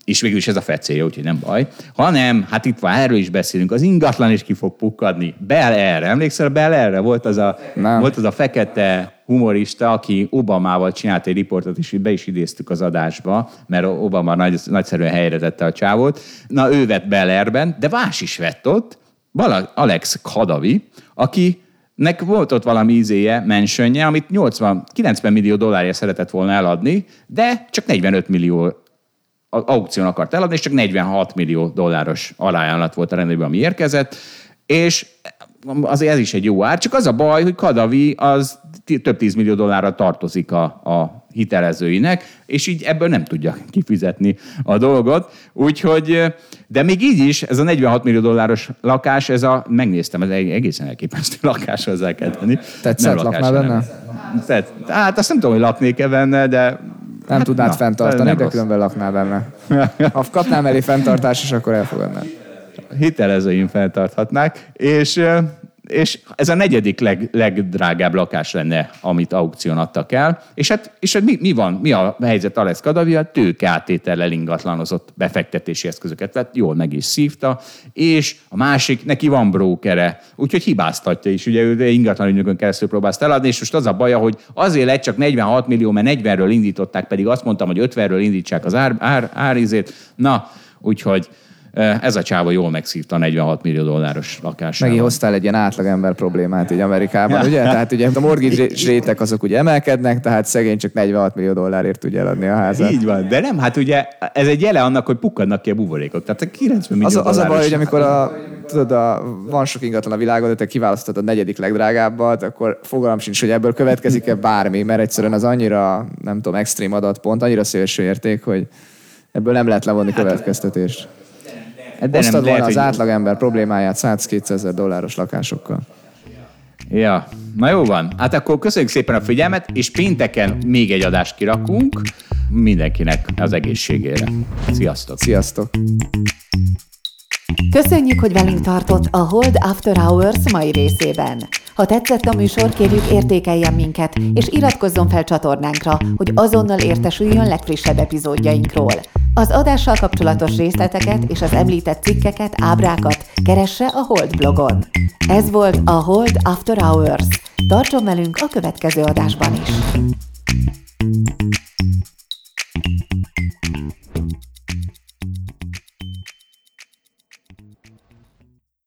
és végül is ez a fecélje, úgyhogy nem baj, hanem, hát itt van, erről is beszélünk, az ingatlan is ki fog pukkadni. Bel erre, emlékszel, Bel erre volt az a, Nem. volt az a fekete humorista, aki Obamával csinált egy riportot, és be is idéztük az adásba, mert Obama nagy, nagyszerűen helyre tette a csávót. Na, ő vett Bellerben, de más is vett ott, Alex Kadavi, aki nek volt ott valami izéje, mentionje, amit 80, 90 millió dollárja szeretett volna eladni, de csak 45 millió aukción akart eladni, és csak 46 millió dolláros alájárat volt a rendőrben, ami érkezett, és azért ez is egy jó ár, csak az a baj, hogy Kadavi az több tízmillió dollárra tartozik a, a hitelezőinek, és így ebből nem tudja kifizetni a dolgot. Úgyhogy, de még így is, ez a 46 millió dolláros lakás, ez a, megnéztem, ez egy egészen elképesztő lakás hozzá kell tenni. Tetszett? Nem Laknál hanem- Tett. Hát azt nem tudom, hogy laknék-e benne, de Nem Hát, tudnád na, fenntartani, nem de rossz. különben laknál benne. Ha kapnám elé fenntartás is, akkor elfogadnád. hitelezőim feltarthatnák, és, és ez a negyedik leg, legdrágább lakás lenne, amit aukción adtak el, és hát, és hát mi, mi, van, mi a helyzet Alex Kadavia? Tőke áttétellel ingatlanozott befektetési eszközöket vett, jól meg is szívta, és a másik, neki van brókere, úgyhogy hibáztatja is, ugye ő ingatlanügynökön keresztül próbált eladni, és most az a baja, hogy azért lett csak 46 millió, mert 40-ről indították, pedig azt mondtam, hogy 50-ről indítsák az ár, ár, árizét. Na, úgyhogy ez a csáva jól megszívta a 46 millió dolláros lakását. Megint hoztál egy ilyen átlagember problémát így Amerikában, ugye? Tehát ugye a mortgage rétek azok ugye emelkednek, tehát szegény csak 46 millió dollárért tudja eladni a házat. Így van, de nem, hát ugye ez egy jele annak, hogy pukkadnak ki a buborékok. Tehát a 90 millió Az, a- az a baj, hogy amikor a, tudod, a, van sok ingatlan a világon, de te kiválasztod a negyedik legdrágábbat, akkor fogalm sincs, hogy ebből következik-e bármi, mert egyszerűen az annyira, nem tudom, extrém adatpont, annyira szélső érték, hogy ebből nem lehet levonni következtetést. Hát de Hoztad volna lehet, az hogy- átlagember problémáját 100-200 ezer dolláros lakásokkal. Ja, na jó van. Hát akkor köszönjük szépen a figyelmet, és pénteken még egy adást kirakunk mindenkinek az egészségére. Sziasztok! Sziasztok! Köszönjük, hogy velünk tartott a Hold After Hours mai részében. Ha tetszett a műsor, kérjük értékeljen minket, és iratkozzon fel csatornánkra, hogy azonnal értesüljön legfrissebb epizódjainkról. Az adással kapcsolatos részleteket és az említett cikkeket, ábrákat keresse a Hold blogon. Ez volt a Hold After Hours. Tartson velünk a következő adásban is!